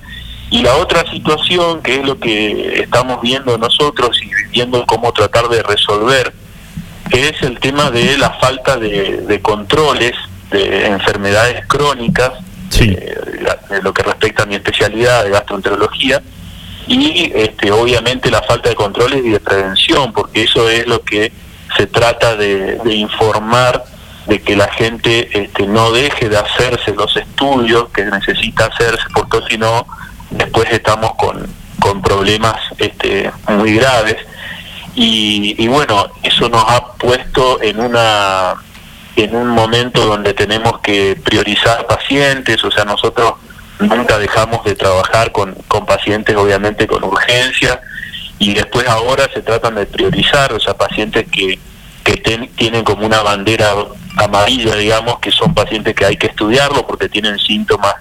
y la otra situación, que es lo que estamos viendo nosotros y viendo cómo tratar de resolver, es el tema de la falta de, controles de enfermedades crónicas eh, lo que respecta a mi especialidad de gastroenterología y este, obviamente la falta de controles y de prevención, porque eso es lo que se trata de, informar de que la gente este, no deje de hacerse los estudios que necesita hacerse, porque si no, después estamos con, con problemas este, muy graves. Y, y, bueno, eso nos ha puesto en una en un momento donde tenemos que priorizar pacientes, o sea, nosotros nunca dejamos de trabajar con, con pacientes obviamente con urgencia y después ahora se tratan de priorizar, o sea, pacientes que, que tienen como una bandera amarilla, digamos, que son pacientes que hay que estudiarlo porque tienen síntomas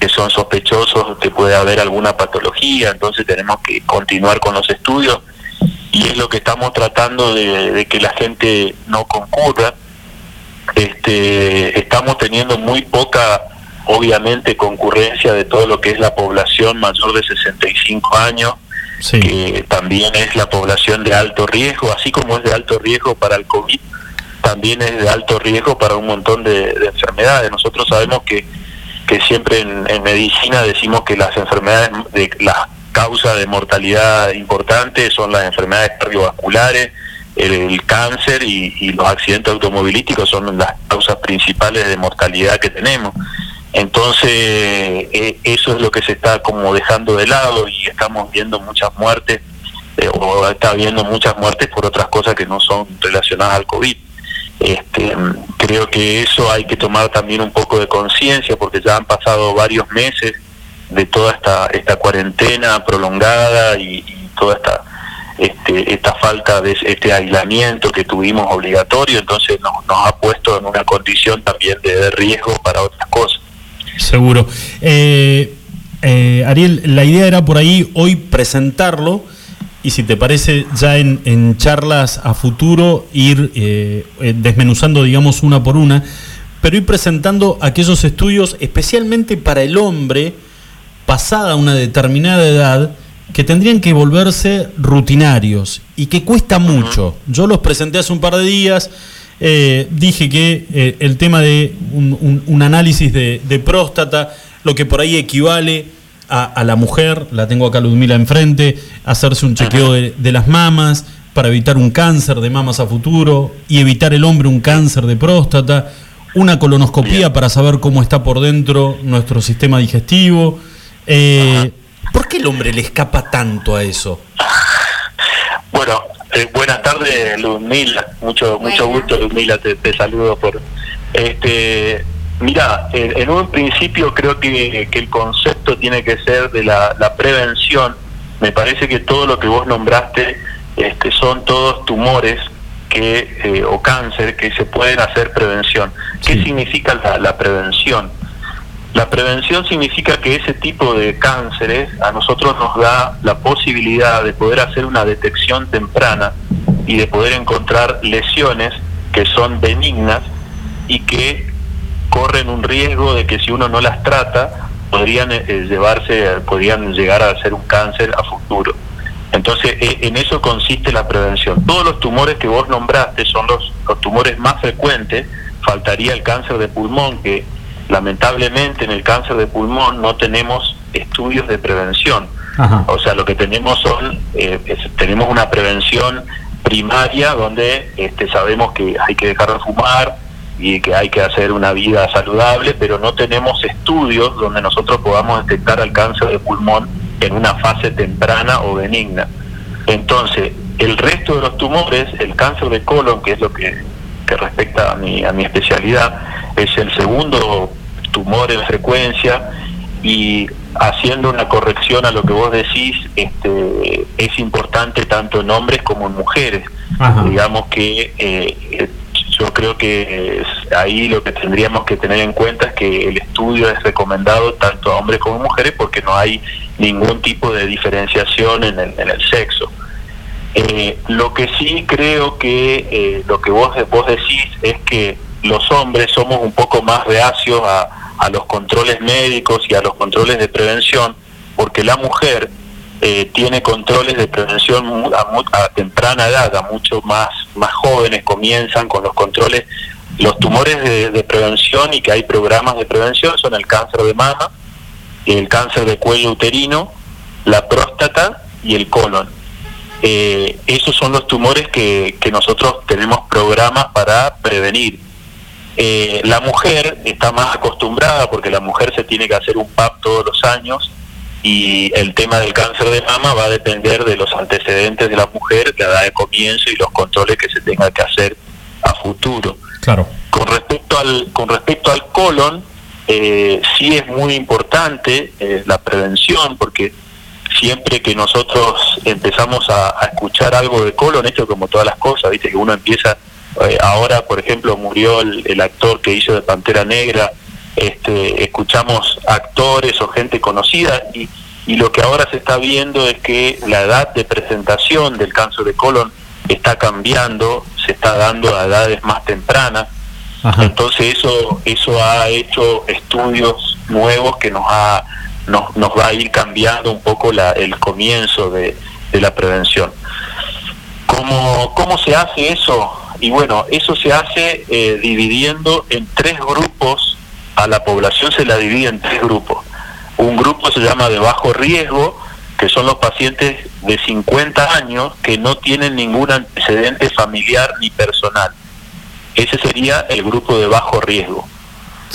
que son sospechosos, que puede haber alguna patología, entonces tenemos que continuar con los estudios y es lo que estamos tratando de, de que la gente no concurra. Este, estamos teniendo muy poca obviamente concurrencia de todo lo que es la población mayor de 65 años, que también es la población de alto riesgo, así como es de alto riesgo para el COVID, también es de alto riesgo para un montón de, enfermedades. Nosotros sabemos que, que siempre en, medicina decimos que las enfermedades, de, las causas de mortalidad importantes son las enfermedades cardiovasculares, el, cáncer y, y, los accidentes automovilísticos son las causas principales de mortalidad que tenemos. Entonces, eh, eso es lo que se está como dejando de lado y estamos viendo muchas muertes, eh, o está habiendo muchas muertes por otras cosas que no son relacionadas al COVID. Este, creo que eso hay que tomar también un poco de conciencia porque ya han pasado varios meses de toda esta, esta cuarentena prolongada y, toda esta, este, esta falta de este aislamiento que tuvimos obligatorio, entonces nos, nos ha puesto en una condición también de riesgo para otras cosas. Seguro. Eh, eh, Ariel, la idea era por ahí hoy presentarlo y si te parece ya en, charlas a futuro ir eh, desmenuzando, digamos, una por una, pero ir presentando aquellos estudios especialmente para el hombre pasada una determinada edad que tendrían que volverse rutinarios y que cuesta mucho. Yo los presenté hace un par de días eh, dije que eh, el tema de un, análisis de, próstata, lo que por ahí equivale a, la mujer, la tengo acá Ludmila enfrente, hacerse un chequeo de, las mamas para evitar un cáncer de mamas a futuro y evitar el hombre un cáncer de próstata, una colonoscopía para saber cómo está por dentro nuestro sistema digestivo. Eh, ¿Por qué el hombre le escapa tanto a eso? Bueno, eh, buenas tardes, Ludmila. Mucho mucho gusto, Ludmila. Te, te saludo por. Este, mira, en, un principio creo que, el concepto tiene que ser de la, prevención. Me parece que todo lo que vos nombraste este, son todos tumores que eh, o cáncer que se pueden hacer prevención. ¿Qué significa la, la prevención? La prevención significa que ese tipo de cánceres a nosotros nos da la posibilidad de poder hacer una detección temprana y de poder encontrar lesiones que son benignas y que corren un riesgo de que si uno no las trata podrían eh, llevarse podrían llegar a ser un cáncer a futuro. Entonces, e, en eso consiste la prevención. Todos los tumores que vos nombraste son los, los tumores más frecuentes. Faltaría el cáncer de pulmón, que lamentablemente en el cáncer de pulmón no tenemos estudios de prevención. O sea, lo que tenemos son, eh, tenemos una prevención primaria donde este, sabemos que hay que dejar de fumar y que hay que hacer una vida saludable, pero no tenemos estudios donde nosotros podamos detectar el cáncer de pulmón en una fase temprana o benigna. Entonces, el resto de los tumores, el cáncer de colon, que es lo que, que respecta a mi, a mi especialidad, es el segundo tumor en frecuencia y haciendo una corrección a lo que vos decís, este, es importante tanto en hombres como en mujeres. Digamos que eh, yo creo que ahí lo que tendríamos que tener en cuenta es que el estudio es recomendado tanto a hombres como a mujeres porque no hay ningún tipo de diferenciación en el, en el sexo. Eh, lo que sí creo que eh, lo que vos, vos decís es que los hombres somos un poco más reacios a, los controles médicos y a los controles de prevención, porque la mujer eh, tiene controles de prevención a, temprana edad, a mucho más, más jóvenes comienzan con los controles Los tumores de, prevención y que hay programas de prevención son el cáncer de mama, el cáncer de cuello uterino, la próstata y el colon. Eh, esos son los tumores que nosotros tenemos programas para prevenir. Eh, la mujer está más acostumbrada porque la mujer se tiene que hacer un PAP todos los años y el tema del cáncer de mama va a depender de los antecedentes de la mujer, la edad de comienzo y los controles que se tenga que hacer a futuro. Claro. Con respecto al, con respecto al colon, eh, sí es muy importante eh, la prevención porque siempre que nosotros empezamos a, escuchar algo de colon, esto como todas las cosas, viste que uno empieza, eh, ahora por ejemplo murió el, actor que hizo de Pantera Negra, este, escuchamos actores o gente conocida y, y lo que ahora se está viendo es que la edad de presentación del cáncer de colon está cambiando, se está dando a edades más tempranas. Entonces eso eso ha hecho estudios nuevos que nos ha nos, nos va a ir cambiando un poco la, el comienzo de, la prevención. ¿Cómo, ¿Cómo se hace eso? Y bueno, eso se hace eh, dividiendo en tres grupos, a la población se la divide en tres grupos. Un grupo se llama de bajo riesgo, que son los pacientes de 50 años que no tienen ningún antecedente familiar ni personal. Ese sería el grupo de bajo riesgo.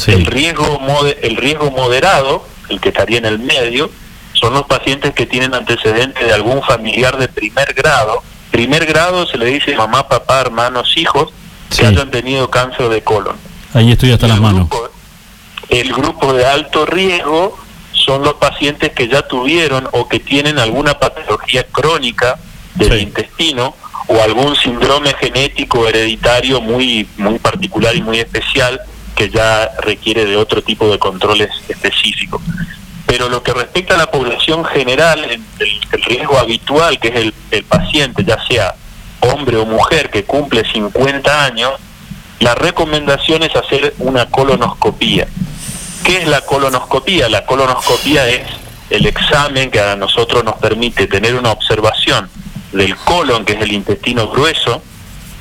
El, riesgo el riesgo moderado, el que estaría en el medio, son los pacientes que tienen antecedentes de algún familiar de primer grado. Primer grado se le dice mamá, papá, hermanos, hijos que hayan tenido cáncer de colon. Ahí estoy hasta las manos. el grupo de alto riesgo son los pacientes que ya tuvieron o que tienen alguna patología crónica del intestino o algún síndrome genético hereditario muy muy particular y muy especial que ya requiere de otro tipo de controles específicos. Pero lo que respecta a la población general, el, riesgo habitual, que es el, el paciente, ya sea hombre o mujer que cumple 50 años, la recomendación es hacer una colonoscopía. ¿Qué es la colonoscopía? La colonoscopía es el examen que a nosotros nos permite tener una observación del colon, que es el intestino grueso.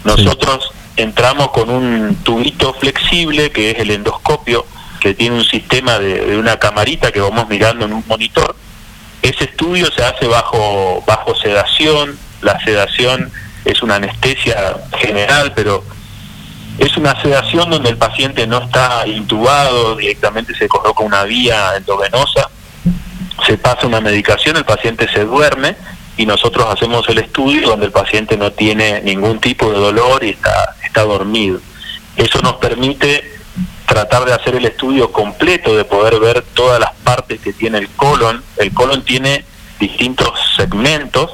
Nosotros entramos con un tubito flexible, que es el endoscopio, que tiene un sistema de, una camarita que vamos mirando en un monitor. Ese estudio se hace bajo, bajo sedación. La sedación es una anestesia general, pero es una sedación donde el paciente no está intubado, directamente se coloca una vía endovenosa, se pasa una medicación, el paciente se duerme y nosotros hacemos el estudio donde el paciente no tiene ningún tipo de dolor y está, está dormido. Eso nos permite tratar de hacer el estudio completo, de poder ver todas las partes que tiene el colon. El colon tiene distintos segmentos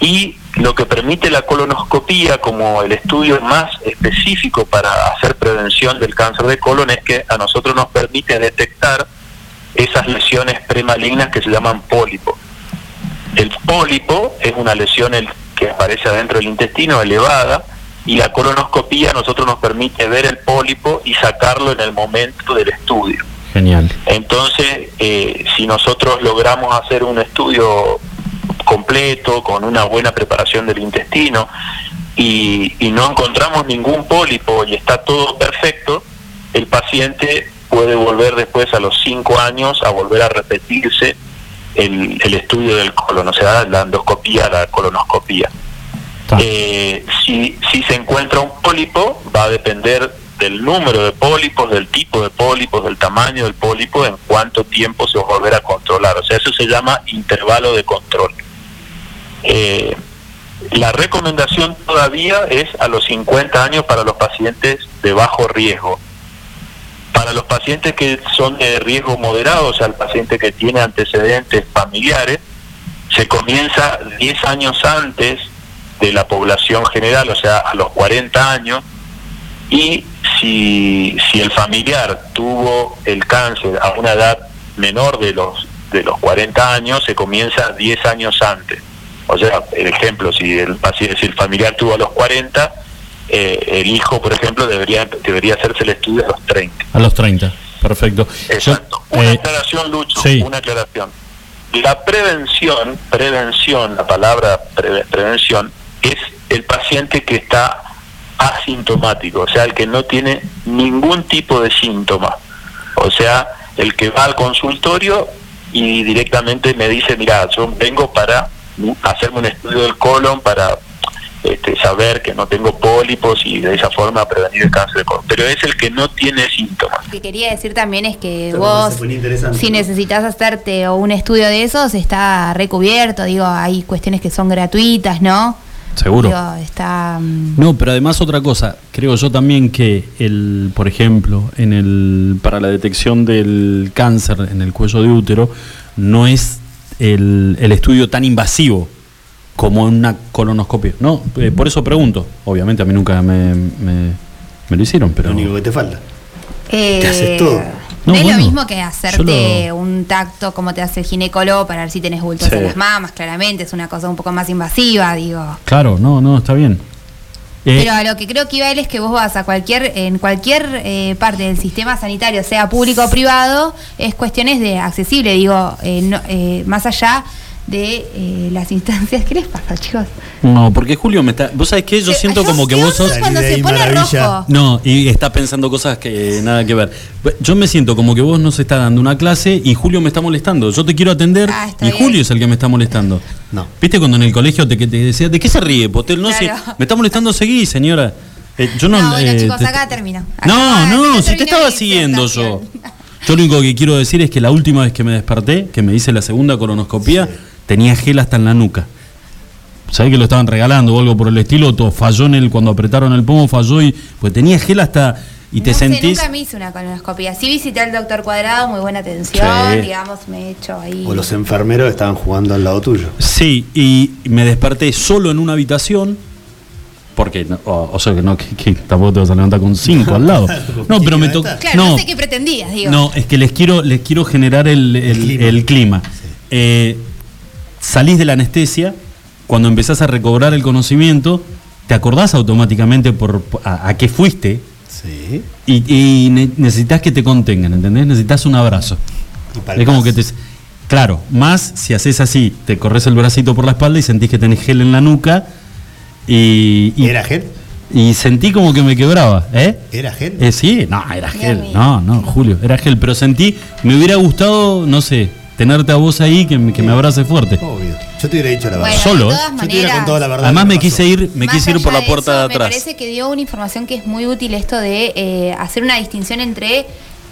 y lo que permite la colonoscopía como el estudio más específico para hacer prevención del cáncer de colon es que a nosotros nos permite detectar esas lesiones premalignas que se llaman pólipo. El pólipo es una lesión que aparece adentro del intestino elevada y la colonoscopía a nosotros nos permite ver el pólipo y sacarlo en el momento del estudio. Genial. Entonces, eh, si nosotros logramos hacer un estudio completo, con una buena preparación del intestino, y, no encontramos ningún pólipo y está todo perfecto, el paciente puede volver después a los cinco años a volver a repetirse el, el estudio del colon, o sea, la endoscopía, la colonoscopía. Eh, si, se encuentra un pólipo, va a depender del número de pólipos, del tipo de pólipos, del tamaño del pólipo, en cuánto tiempo se va a volver a controlar. O sea, eso se llama intervalo de control. Eh, la recomendación todavía es a los 50 años para los pacientes de bajo riesgo. Para los pacientes que son de riesgo moderado, o sea, el paciente que tiene antecedentes familiares, se comienza 10 años antes de la población general, o sea, a los 40 años, y si, si el familiar tuvo el cáncer a una edad menor de los, de los 40 años, se comienza 10 años antes. O sea, el ejemplo, si el si el familiar tuvo a los 40, eh, el hijo, por ejemplo, debería debería hacerse el estudio a los 30. A los 30, perfecto. Exacto. una eh, aclaración, Lucho, una aclaración. La prevención, prevención, la palabra prevención, es el paciente que está asintomático, o sea, el que no tiene ningún tipo de síntoma. O sea, el que va al consultorio y directamente me dice, mira, yo vengo para hacerme un estudio del colon para este, saber que no tengo pólipos y de esa forma prevenir el cáncer de colon. Pero es el que no tiene síntomas. Lo que quería decir también es que vos, si necesitas hacerte un estudio de esos, está recubierto. Digo, hay cuestiones que son gratuitas, ¿no? Seguro. está... Mm, no, pero además otra cosa, creo yo también que el, por ejemplo, en el para la detección del cáncer en el cuello de útero no es el, el estudio tan invasivo como en una colonoscopia. No, eh, por eso pregunto. Obviamente a mí nunca me, me, lo hicieron, pero... Lo único que te falta. Eh, te haces todo. No, es lo mismo que hacerte un tacto como te hace el ginecólogo para ver si tenés bultos en las mamas, claramente, es una cosa un poco más invasiva, digo. Claro, no, no, está bien. Eh, Pero a lo que creo que iba él es que vos vas a cualquier, en cualquier eh, parte del sistema sanitario, sea público o privado, es cuestiones de accesible, digo, eh, más allá de eh, las instancias. ¿Qué les pasa, chicos? No, porque Julio me está. ¿Vos sabés qué? Yo siento como que vos sos. cuando se pone rojo. No, y está pensando cosas que nada que ver. Yo me siento como que vos nos está dando una clase y Julio me está molestando. Yo te quiero atender ah, y Julio es el que me está molestando. No. ¿Viste cuando en el colegio te, te decía, ¿de qué se ríe, Potel? No sé. Me está molestando seguir, señora. Eh, yo no, bueno, eh, chicos, acá termino. no, no, si te estaba siguiendo yo. Yo lo único que quiero decir es que la última vez que me desperté, que me hice la segunda colonoscopía, tenía gel hasta en la nuca. ¿Sabés que lo estaban regalando o algo por el estilo? Todo falló en el, cuando apretaron el pomo, falló y. Pues tenía gel hasta. Y te sentís. nunca me hice una colonoscopia. Sí visité al doctor Cuadrado, muy buena atención, digamos, me he hecho ahí. O los enfermeros estaban jugando al lado tuyo. Sí, y me desperté solo en una habitación. Porque, o, sea, que no, que, tampoco te vas a levantar con cinco al lado. No, pero me tocó. Claro, no, sé qué pretendías, digo. No, es que les quiero, les quiero generar el, el, clima. Eh, salís de la anestesia, cuando empezás a recobrar el conocimiento, te acordás automáticamente por, a, qué fuiste sí. y, necesitas que te contengan, ¿entendés? Necesitas un abrazo. es como que te... Claro, más si haces así, te corres el bracito por la espalda y sentís que tenés gel en la nuca y... ¿Era gel? Y sentí como que me quebraba, ¿eh? ¿Era gel? Eh, sí, no, era gel. No, no, Julio, era gel. Pero sentí, me hubiera gustado, no sé, tenerte a vos ahí que, que me abrace fuerte. Obvio. Yo te hubiera dicho la verdad. Solo, ¿eh? Yo te hubiera contado la verdad. Además me quise ir, me quise ir por la puerta de, atrás. Me parece que dio una información que es muy útil esto de eh, hacer una distinción entre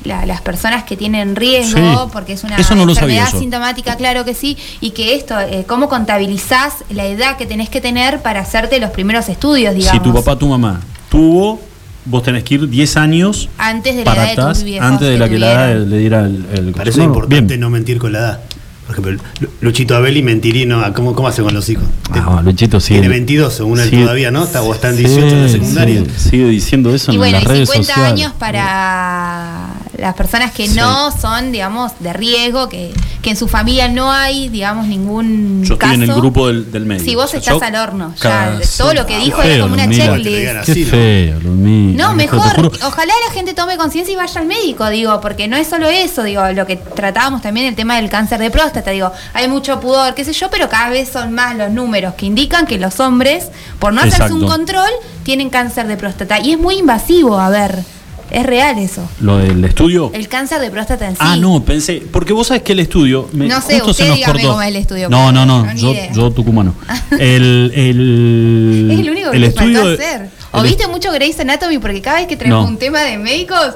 las personas que tienen riesgo, porque es una enfermedad sintomática, claro que sí, y que esto, eh, cómo contabilizás la edad que tenés que tener para hacerte los primeros estudios, digamos. Si tu papá, tu mamá tuvo vos tenés que ir 10 años antes de la edad de antes de la que, la edad le diera el, el Parece importante no mentir con la edad. Por ejemplo, Luchito Abeli mentiría, no, ¿cómo, ¿cómo hace con los hijos? Ah, Luchito sí. Tiene 22, según él todavía, ¿no? Está, o está en 18 en la secundaria. sigue diciendo eso y en bueno, las redes 50 años para las personas que no son, digamos, de riesgo, que, que en su familia no hay, digamos, ningún Yo estoy en el grupo del, del médico. Si vos estás al horno, ya, todo lo que dijo era como una checklist. Qué feo, lo No, mejor, ojalá la gente tome conciencia y vaya al médico, digo, porque no es solo eso, digo, lo que tratábamos también el tema del cáncer de próstata, digo, hay mucho pudor, qué sé yo, pero cada vez son más los números que indican que los hombres, por no hacerse un control, tienen cáncer de próstata. Y es muy invasivo, a ver. Es real eso. ¿Lo del estudio? El cáncer de próstata en sí. Ah, no, pensé. Porque vos sabés que el estudio. no sé, usted dígame cómo es el estudio. No, no, no. yo, yo, tucumano. el, el, es el único que el estudio, hacer. ¿O viste mucho Grey's Anatomy? Porque cada vez que traemos un tema de médicos,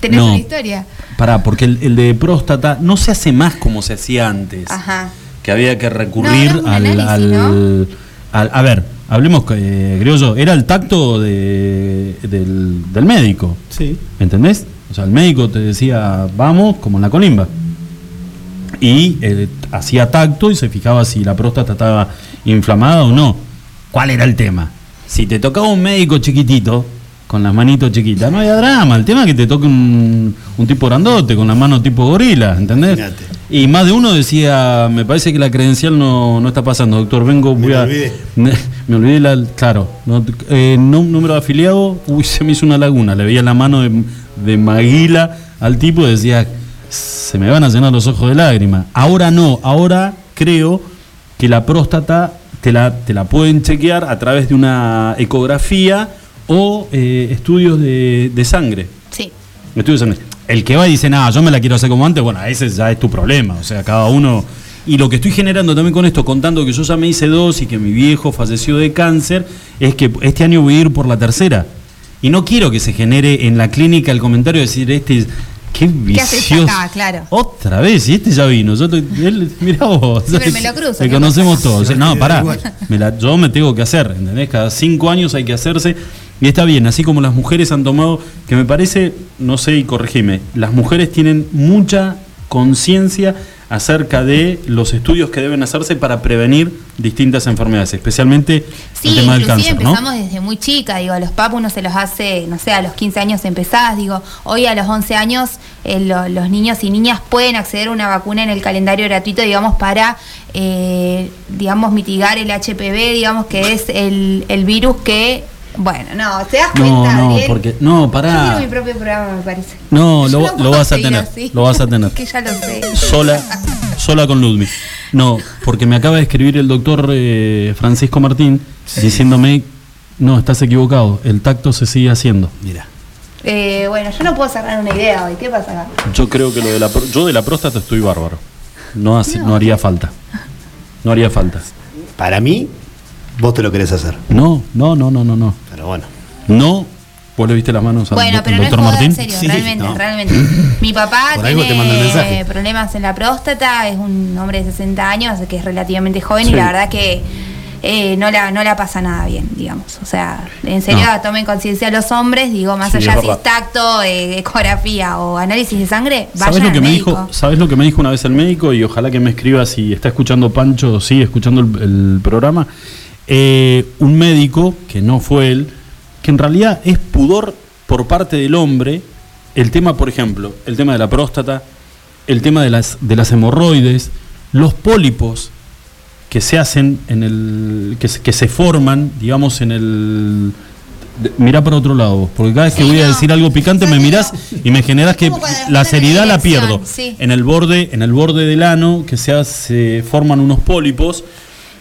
tenés una historia. Pará, porque el, de próstata no se hace más como se hacía antes. Ajá. Que había que recurrir al, al, A ver, hablemos, eh, era el tacto de, del, del, médico. Sí. ¿Entendés? O sea, el médico te decía, vamos, como en la colimba. Y eh, hacía tacto y se fijaba si la próstata estaba inflamada o no. ¿Cuál era el tema? Si te tocaba un médico chiquitito, con las manitos chiquitas. No había drama, el tema es que te toque un, un tipo grandote, con la mano tipo gorila, ¿entendés? Y más de uno decía, me parece que la credencial no, no está pasando, doctor, vengo, voy a... Me, olvidé, la, claro, no, eh, número de afiliado, uy, se me hizo una laguna, le veía la mano de, de Maguila al tipo y decía, se me van a llenar los ojos de lágrimas. Ahora no, ahora creo que la próstata te la, te la pueden chequear a través de una ecografía o eh, estudios de, de sangre. Sí. Estudios de sangre. El que va y dice, nada, yo me la quiero hacer como antes, bueno, ese ya es tu problema. O sea, cada uno. Y lo que estoy generando también con esto, contando que yo ya me hice dos y que mi viejo falleció de cáncer, es que este año voy a ir por la tercera. Y no quiero que se genere en la clínica el comentario de decir, este, qué ¿Qué haces vicioso. acá? Claro. Otra vez, y este ya vino. Yo, te- él, mirá vos. Siempre me lo cruzo, Te ¿qué conocemos todos. No, pará. igual. Me la- yo me tengo que hacer, ¿entendés? Cada cinco años hay que hacerse. Y está bien, así como las mujeres han tomado, que me parece, no sé y corregime, las mujeres tienen mucha conciencia acerca de los estudios que deben hacerse para prevenir distintas enfermedades, especialmente Sí, el tema del cáncer, ¿no? empezamos desde muy chica, digo, los papus uno se los hace, no sé, a los 15 años empezás, digo, hoy a los 11 años eh, lo- los niños y niñas pueden acceder a una vacuna en el calendario gratuito, digamos, para, eh, digamos, mitigar el HPV, digamos, que es el, el virus que, bueno, no, ¿te das cuenta, No, porque no, Yo pará. quiero mi propio programa, me parece. No, Yo lo, vas a tener, así. lo vas a tener. que ya lo sé. sola, sola con Ludwig. No, porque me acaba de escribir el doctor eh, Francisco Martín diciéndome, no, estás equivocado, el tacto se sigue haciendo. Mira. Eh, bueno, yo no puedo cerrar una idea hoy, ¿qué pasa acá? Yo creo que lo de la, yo de la próstata estoy bárbaro. No, hace- no haría falta. No haría falta. Para mí, vos te lo querés hacer. No, no, no, no, no, no. Pero bueno. No, vos le viste las manos al Bueno, pero no es doctor joda, en Martín. serio, Sí, realmente, no. realmente. Mi papá tiene problemas en la próstata, es un hombre de 60 años, que es relativamente joven Sí. y la verdad que eh, no, la, no la pasa nada bien, digamos. O sea, en serio, No. tomen conciencia los hombres, digo, más Sí, allá si es tacto, eh, ecografía o análisis de sangre, ¿Sabes vayan lo al que me médico. dijo? ¿Sabes lo que me dijo una vez el médico? Y ojalá que me escriba si está escuchando Pancho o sigue escuchando el, el programa. Eh, un médico, que no fue él, que en realidad es pudor por parte del hombre, el tema, por ejemplo, el tema de la próstata, el tema de las, de las hemorroides, los pólipos que se hacen en el. que se, que se forman, digamos, en el. de- Mirá para otro lado, vos, porque cada vez que Sí, voy a decir algo picante me mirás no. y me generás que la seriedad la pierdo. sí. En el borde, en el borde del ano, que se, hace- forman unos pólipos,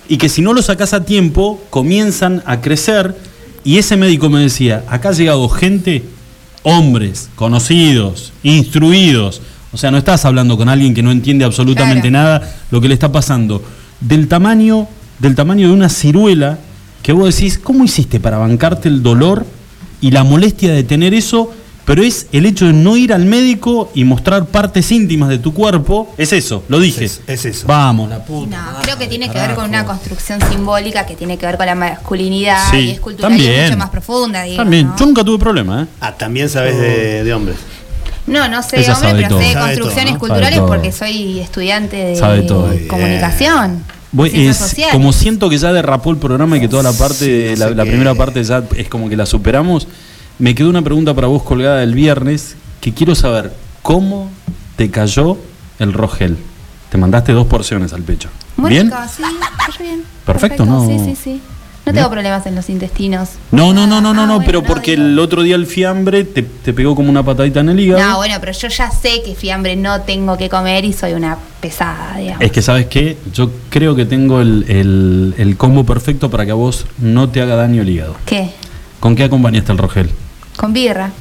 y que si no los sacás a tiempo, comienzan a crecer. Y ese médico me decía, acá ha llegado gente, hombres, conocidos, instruidos. O sea, no estás hablando con alguien que no entiende absolutamente Claro. nada lo que le está pasando. Del tamaño, del tamaño de una ciruela, que vos decís, ¿cómo hiciste para bancarte el dolor y la molestia de tener eso? Pero es el hecho de no ir al médico y mostrar partes íntimas de tu cuerpo. Es eso, lo dije. Es- es eso. Vamos, la puta. No, madre, creo que tiene que ver con una construcción simbólica que tiene que ver con la masculinidad Sí, y es cultural y es mucho más profunda. También, ¿no? yo nunca tuve problema, ¿eh? Ah, también sabes de, de hombres. No, no sé, Ella hombre, pero todo. sé de construcciones todo, ¿no? culturales porque soy estudiante de Sabe todo. Comunicación. Voy- es- como siento que ya derrapó el programa y que toda la parte, no la, sé la primera parte ya es como que la superamos, me quedó una pregunta para vos colgada del viernes que quiero saber, ¿cómo te cayó el rogel? Te mandaste dos porciones al pecho. Muy ¿Bien? rico, sí, bien. Perfecto, ¿no? Sí, sí, sí. No tengo problemas en los intestinos. No, no, no, no, no, Ah, no, pero porque el otro día el fiambre te, te pegó como una patadita en el hígado. No, bueno, pero yo ya sé que fiambre no tengo que comer y soy una pesada, digamos. Es que, ¿sabes qué? Yo creo que tengo el, el- el combo perfecto para que a vos no te haga daño el hígado. ¿Qué? ¿Con qué acompañaste el rogel? Con birra.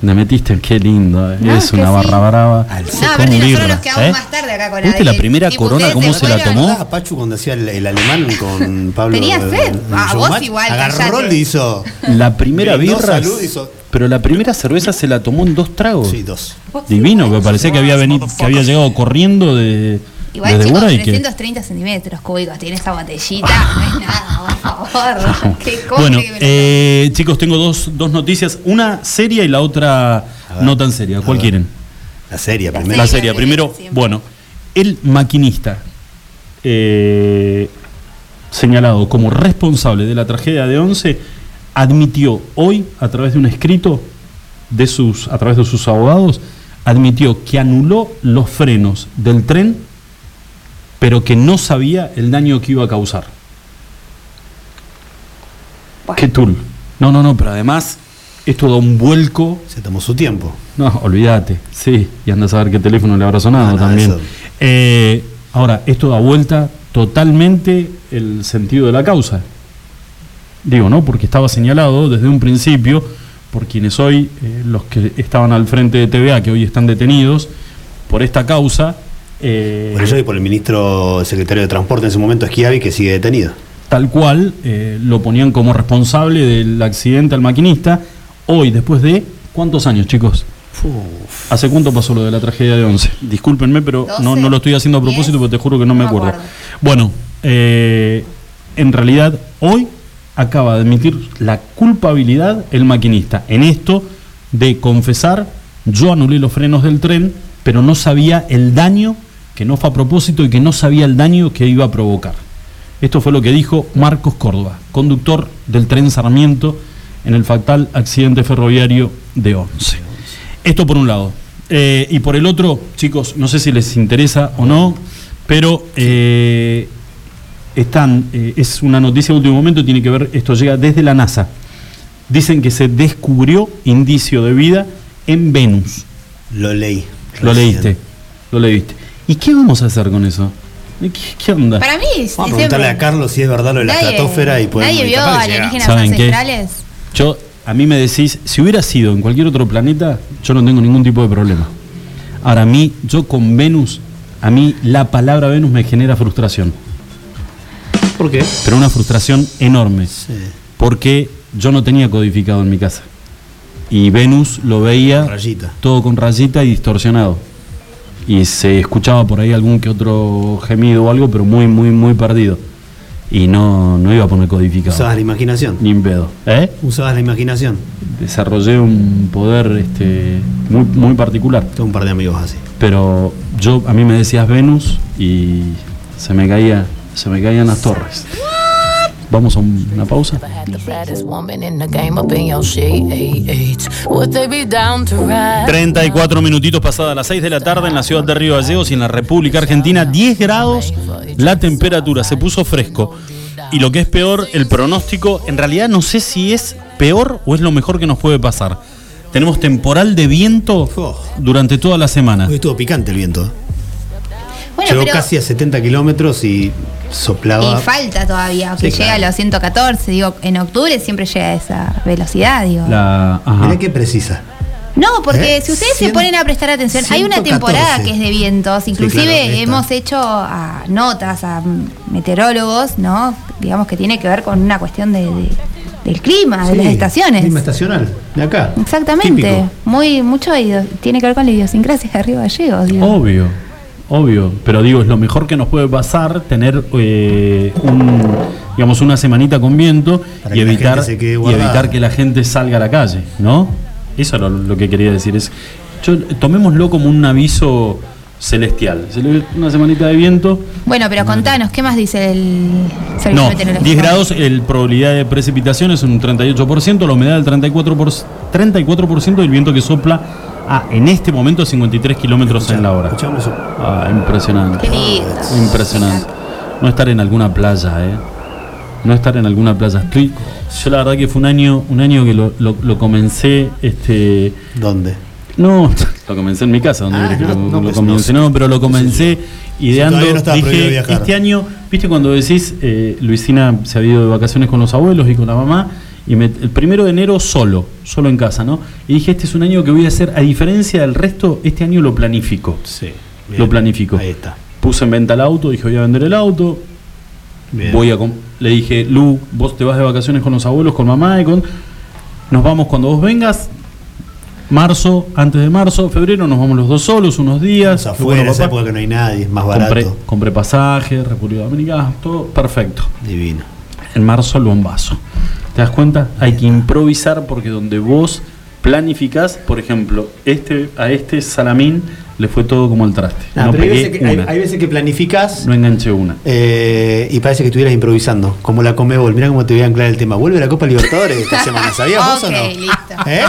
Me metiste, qué lindo, eh. No, es es que una sí. barra brava. Al No, aparte nosotros birra, nos quedamos ¿eh? más tarde acá con ¿Viste la primera Tipo, corona cómo se se la tomó? ¿Recordás a Pachu cuando hacía el, el alemán con Pablo? Tenía sed. en Ah, vos igual, Agarró, le hizo. La primera birra. salud, hizo- Pero la primera cerveza se la tomó en dos tragos. Sí, dos. Divino, que parecía que había venido, que había llegado corriendo de, Igual, chicos, Bora y que. 330 centímetros cúbicos tiene esa botellita. No es nada, por favor. Qué Bueno, que me lo eh, chicos, tengo dos, dos noticias, una seria y la otra no tan seria. ¿Cuál quieren? La serie La primero. La la Primero, siempre. bueno, el maquinista eh, señalado como responsable de la tragedia de Once admitió hoy, a través de un escrito de sus, a través de sus abogados, admitió que anuló los frenos del tren, pero que no sabía el daño que iba a causar. Bueno. Qué tul. No, no, no, pero además esto da un vuelco Se tomó su tiempo. no, olvídate, sí, y anda a saber qué teléfono le habrá sonado Ah, también. Eh, ahora, esto da vuelta totalmente el sentido de la causa. Digo, ¿no? Porque estaba señalado desde un principio por quienes hoy, eh, los que estaban al frente de TVA, que hoy están detenidos por esta causa. Eh, por eso y por el ministro secretario de Transporte en ese momento, Esquiavi, que sigue detenido. Tal cual, eh, lo ponían como responsable del accidente al maquinista. Hoy, después de. ¿Cuántos años, chicos? ¿Hace cuánto pasó lo de la tragedia de 11? Discúlpenme, pero no, no, lo estoy haciendo a propósito porque te juro que no, me acuerdo. Bueno, eh, en realidad hoy acaba de admitir la culpabilidad el maquinista en esto de confesar, yo anulé los frenos del tren, pero no sabía el daño, que no fue a propósito y que no sabía el daño que iba a provocar. Esto fue lo que dijo Marcos Córdoba, conductor del tren Sarmiento en el fatal accidente ferroviario de 11. Esto por un lado. Eh, y por el otro, chicos, no sé si les interesa o no, pero eh, están, eh, es una noticia de último momento, tiene que ver, esto llega desde la NASA. Dicen que se descubrió indicio de vida en Venus. Lo leí. Lo leíste, lo leíste. ¿Y qué vamos a hacer con eso? ¿Qué, onda? Para mí, vamos a preguntarle a Carlos si es verdad lo de la estratosfera y podemos Nadie vio alienígenas ancestrales. Yo, a mí me decís, si hubiera sido en cualquier otro planeta, yo no tengo ningún tipo de problema. Ahora, a mí, yo con Venus, a mí la palabra Venus me genera frustración. ¿Por qué? Pero una frustración enorme. Porque yo no tenía codificado en mi casa. Y Venus lo veía todo con rayita y distorsionado. Y se escuchaba por ahí algún que otro gemido o algo, pero muy, muy, muy perdido. Y no, no iba a poner codificado. Usabas la imaginación. Ni en pedo. ¿Eh? Usabas la imaginación. Desarrollé un poder este, muy, muy particular. Tengo un par de amigos así. Pero yo, a mí me decías Venus y se me caía se me caían las torres. Vamos a una pausa. 34 minutitos pasadas las 6 de la tarde en la ciudad de Río Gallegos y en la República Argentina, 10 grados, la temperatura se puso fresco. Y lo que es peor, el pronóstico, en realidad no sé si es peor o es lo mejor que nos puede pasar. Tenemos temporal de viento durante toda la semana. Hoy estuvo picante el viento. Llegó casi a 70 kilómetros y soplaba. Y falta todavía, que llega a los 114. Digo, en octubre siempre llega a esa velocidad. Digo. La, Mirá qué precisa. No, porque ¿Eh? si ustedes se ponen a prestar atención, hay una temporada que es de vientos, inclusive hemos hecho a notas a meteorólogos, ¿no? Digamos que tiene que ver con una cuestión de, del clima, de las estaciones. Clima estacional, de acá. Exactamente. Muy, mucho tiene que ver con la idiosincrasia de arriba gallegos. Obvio. Obvio, pero digo, es lo mejor que nos puede pasar tener eh, digamos una semanita con viento y evitar, y evitar que la gente salga a la calle, ¿no? Eso es lo, que quería decir. Es, tomémoslo como un aviso celestial. Una semanita de viento. Bueno, pero contanos, ¿qué más dice el servicio no, 10 grados, el probabilidad de precipitación es un 38%, la humedad del 34%, por, 34% y el viento que sopla Ah, en este momento 53 kilómetros en la hora. Ah, impresionante. Impresionante. No estar en alguna playa, ¿eh? No estar en alguna playa. yo la verdad que fue un año, un año que lo, lo, comencé, este. ¿Dónde? No, lo comencé en mi casa, donde ah, lo, pues comencé, no, pero lo comencé ideando. dije, este año, viste cuando decís, eh, Luisina se ha ido de vacaciones con los abuelos y con la mamá, y el primero de enero solo, solo en casa, ¿no? Y dije, este es un año que voy a hacer, a diferencia del resto, este año lo planifico. Sí. lo planifico. Ahí está. Puse en venta el auto, dije, voy a vender el auto. Voy a le dije, Lu, vos te vas de vacaciones con los abuelos, con mamá y con. Nos vamos cuando vos vengas. Marzo, antes de marzo, febrero, nos vamos los dos solos unos días. afuera, esa época que no hay nadie, es más barato. Compré, compré pasaje, República Dominicana, todo perfecto. Divino. En marzo, el bombazo. ¿Te das cuenta? Hay que improvisar porque donde vos planificás, por ejemplo, este a este salamín le fue todo como el traste. no hay, veces que, planificas. No enganché una. Eh, y parece que estuvieras improvisando. Como la Comebol. Mira cómo te voy a anclar el tema. Vuelve la Copa Libertadores esta semana. ¿Sabías vos o no? ¿Eh?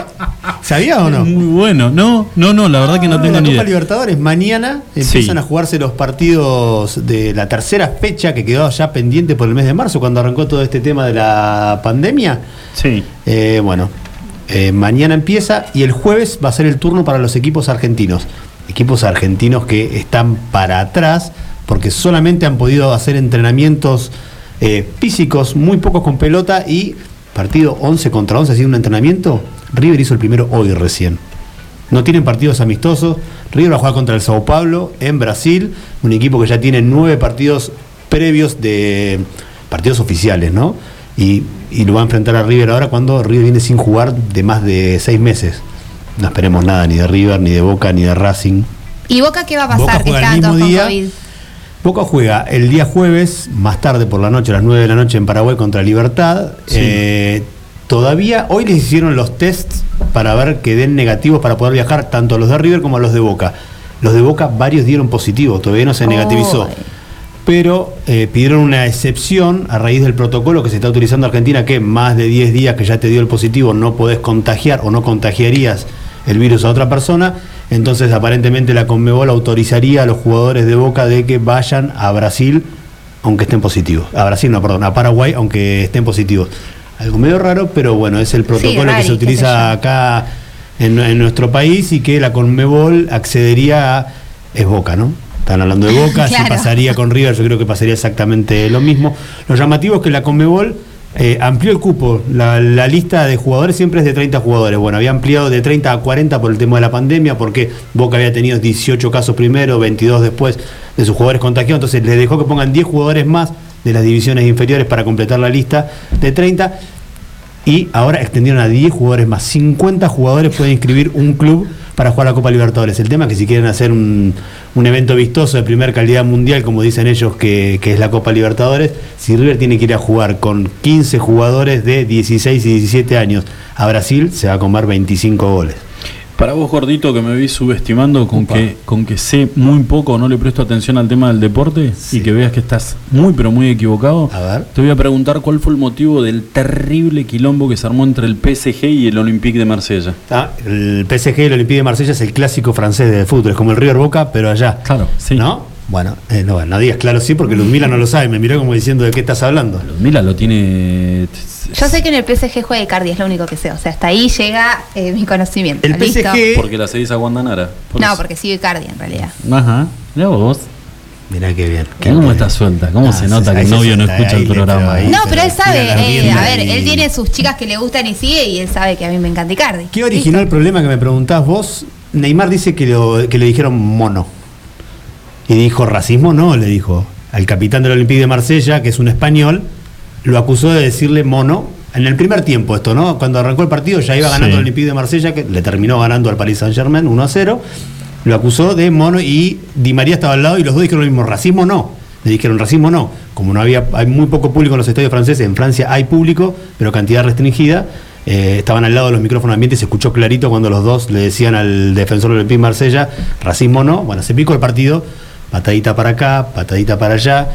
¿Sabías o no? Muy bueno. No, no, no, la verdad que no tengo ni idea. La Copa Libertadores mañana empiezan a jugarse los partidos de la tercera fecha que quedó ya pendiente por el mes de marzo cuando arrancó todo este tema de la pandemia. Sí. Eh, bueno, eh, mañana empieza y el jueves va a ser el turno para los equipos argentinos. Equipos argentinos que están para atrás porque solamente han podido hacer entrenamientos eh, físicos, muy pocos con pelota y partido 11 contra 11, ha sido un entrenamiento. River hizo el primero hoy recién. No tienen partidos amistosos. River va a jugar contra el Sao Paulo en Brasil, un equipo que ya tiene nueve partidos previos de partidos oficiales, ¿no? Y, y lo va a enfrentar a River ahora cuando River viene sin jugar de más de seis meses. No esperemos nada ni de River, ni de Boca, ni de Racing. ¿Y Boca qué va a Boca pasar? Que juega el están todos mismo día. COVID. Boca juega el día jueves, más tarde por la noche, a las 9 de la noche en Paraguay contra Libertad. Sí. Eh, todavía, hoy les hicieron los tests para ver que den negativos para poder viajar, tanto a los de River como a los de Boca. Los de Boca, varios dieron positivo, todavía no se negativizó. Pero eh, pidieron una excepción a raíz del protocolo que se está utilizando en Argentina, que más de 10 días que ya te dio el positivo no podés contagiar o no contagiarías el virus a otra persona. Entonces aparentemente la Conmebol autorizaría a los jugadores de Boca de que vayan a Brasil aunque estén positivos. A Brasil, no, perdón, a Paraguay aunque estén positivos. Algo medio raro, pero bueno, es el protocolo que se utiliza acá en, en nuestro país y que la Conmebol accedería a... Es Boca, ¿no? Están hablando de Boca, si pasaría con River, yo creo que pasaría exactamente lo mismo. Lo llamativo es que la Conmebol eh, amplió el cupo. La, lista de jugadores siempre es de 30 jugadores. Bueno, había ampliado de 30 a 40 por el tema de la pandemia, porque Boca había tenido 18 casos primero, 22 después de sus jugadores contagiados. Entonces les dejó que pongan 10 jugadores más de las divisiones inferiores para completar la lista de 30. Y ahora extendieron a 10 jugadores más. 50 jugadores pueden inscribir un club para jugar la Copa Libertadores. El tema es que si quieren hacer un, evento vistoso de primer calidad mundial, como dicen ellos que, que es la Copa Libertadores, si River tiene que ir a jugar con 15 jugadores de 16 y 17 años a Brasil, se va a comer 25 goles. Para vos, gordito, que me vi subestimando con que, con que sé muy poco, no le presto atención al tema del deporte Sí. y que veas que estás muy, pero muy equivocado, A ver. te voy a preguntar cuál fue el motivo del terrible quilombo que se armó entre el PSG y el Olympique de Marsella. Ah, el PSG y el Olympique de Marsella es el clásico francés de fútbol, es como el River Boca, pero allá. Claro, sí. ¿No? Bueno, eh, no, no digas claro sí, porque Ludmila no lo sabe, me miró como diciendo de qué estás hablando. Mira, lo tiene. Yo sé que en el PSG juega Icardi, es lo único que sé. O sea, hasta ahí llega eh, mi conocimiento. El ¿listo? PSG Porque la seguís a Guandanara. por No, eso. porque sigue Icardi en realidad. Ajá. Mira vos. Mirá qué bien. qué ¿Cómo bien. está suelta? ¿Cómo Ah, se se- nota que el novio no escucha ahí el programa? ahí- No, pero él sabe, eh, a ver, y- él tiene sus chicas que le gustan y sigue y él sabe que a mí me encanta Icardi. ¿Qué originó el problema que me preguntás vos? Neymar dice que, lo- que le dijeron mono. Y dijo, racismo no, le dijo. Al capitán del Olympique de Marsella, que es un español, lo acusó de decirle mono. En el primer tiempo esto, ¿no? Cuando arrancó el partido ya iba ganando Sí. el Olympique de Marsella, que le terminó ganando al Paris Saint Germain 1 a 0. Lo acusó de mono y Di María estaba al lado y los dos dijeron lo mismo, racismo no. Le dijeron racismo no. Como no había, hay muy poco público en los estadios franceses, en Francia hay público, pero cantidad restringida. eh, estaban al lado de los micrófonos ambientes, se escuchó clarito cuando los dos le decían al defensor del Olympique de Marsella, racismo no. Bueno, se picó el partido, patadita para acá, patadita para allá.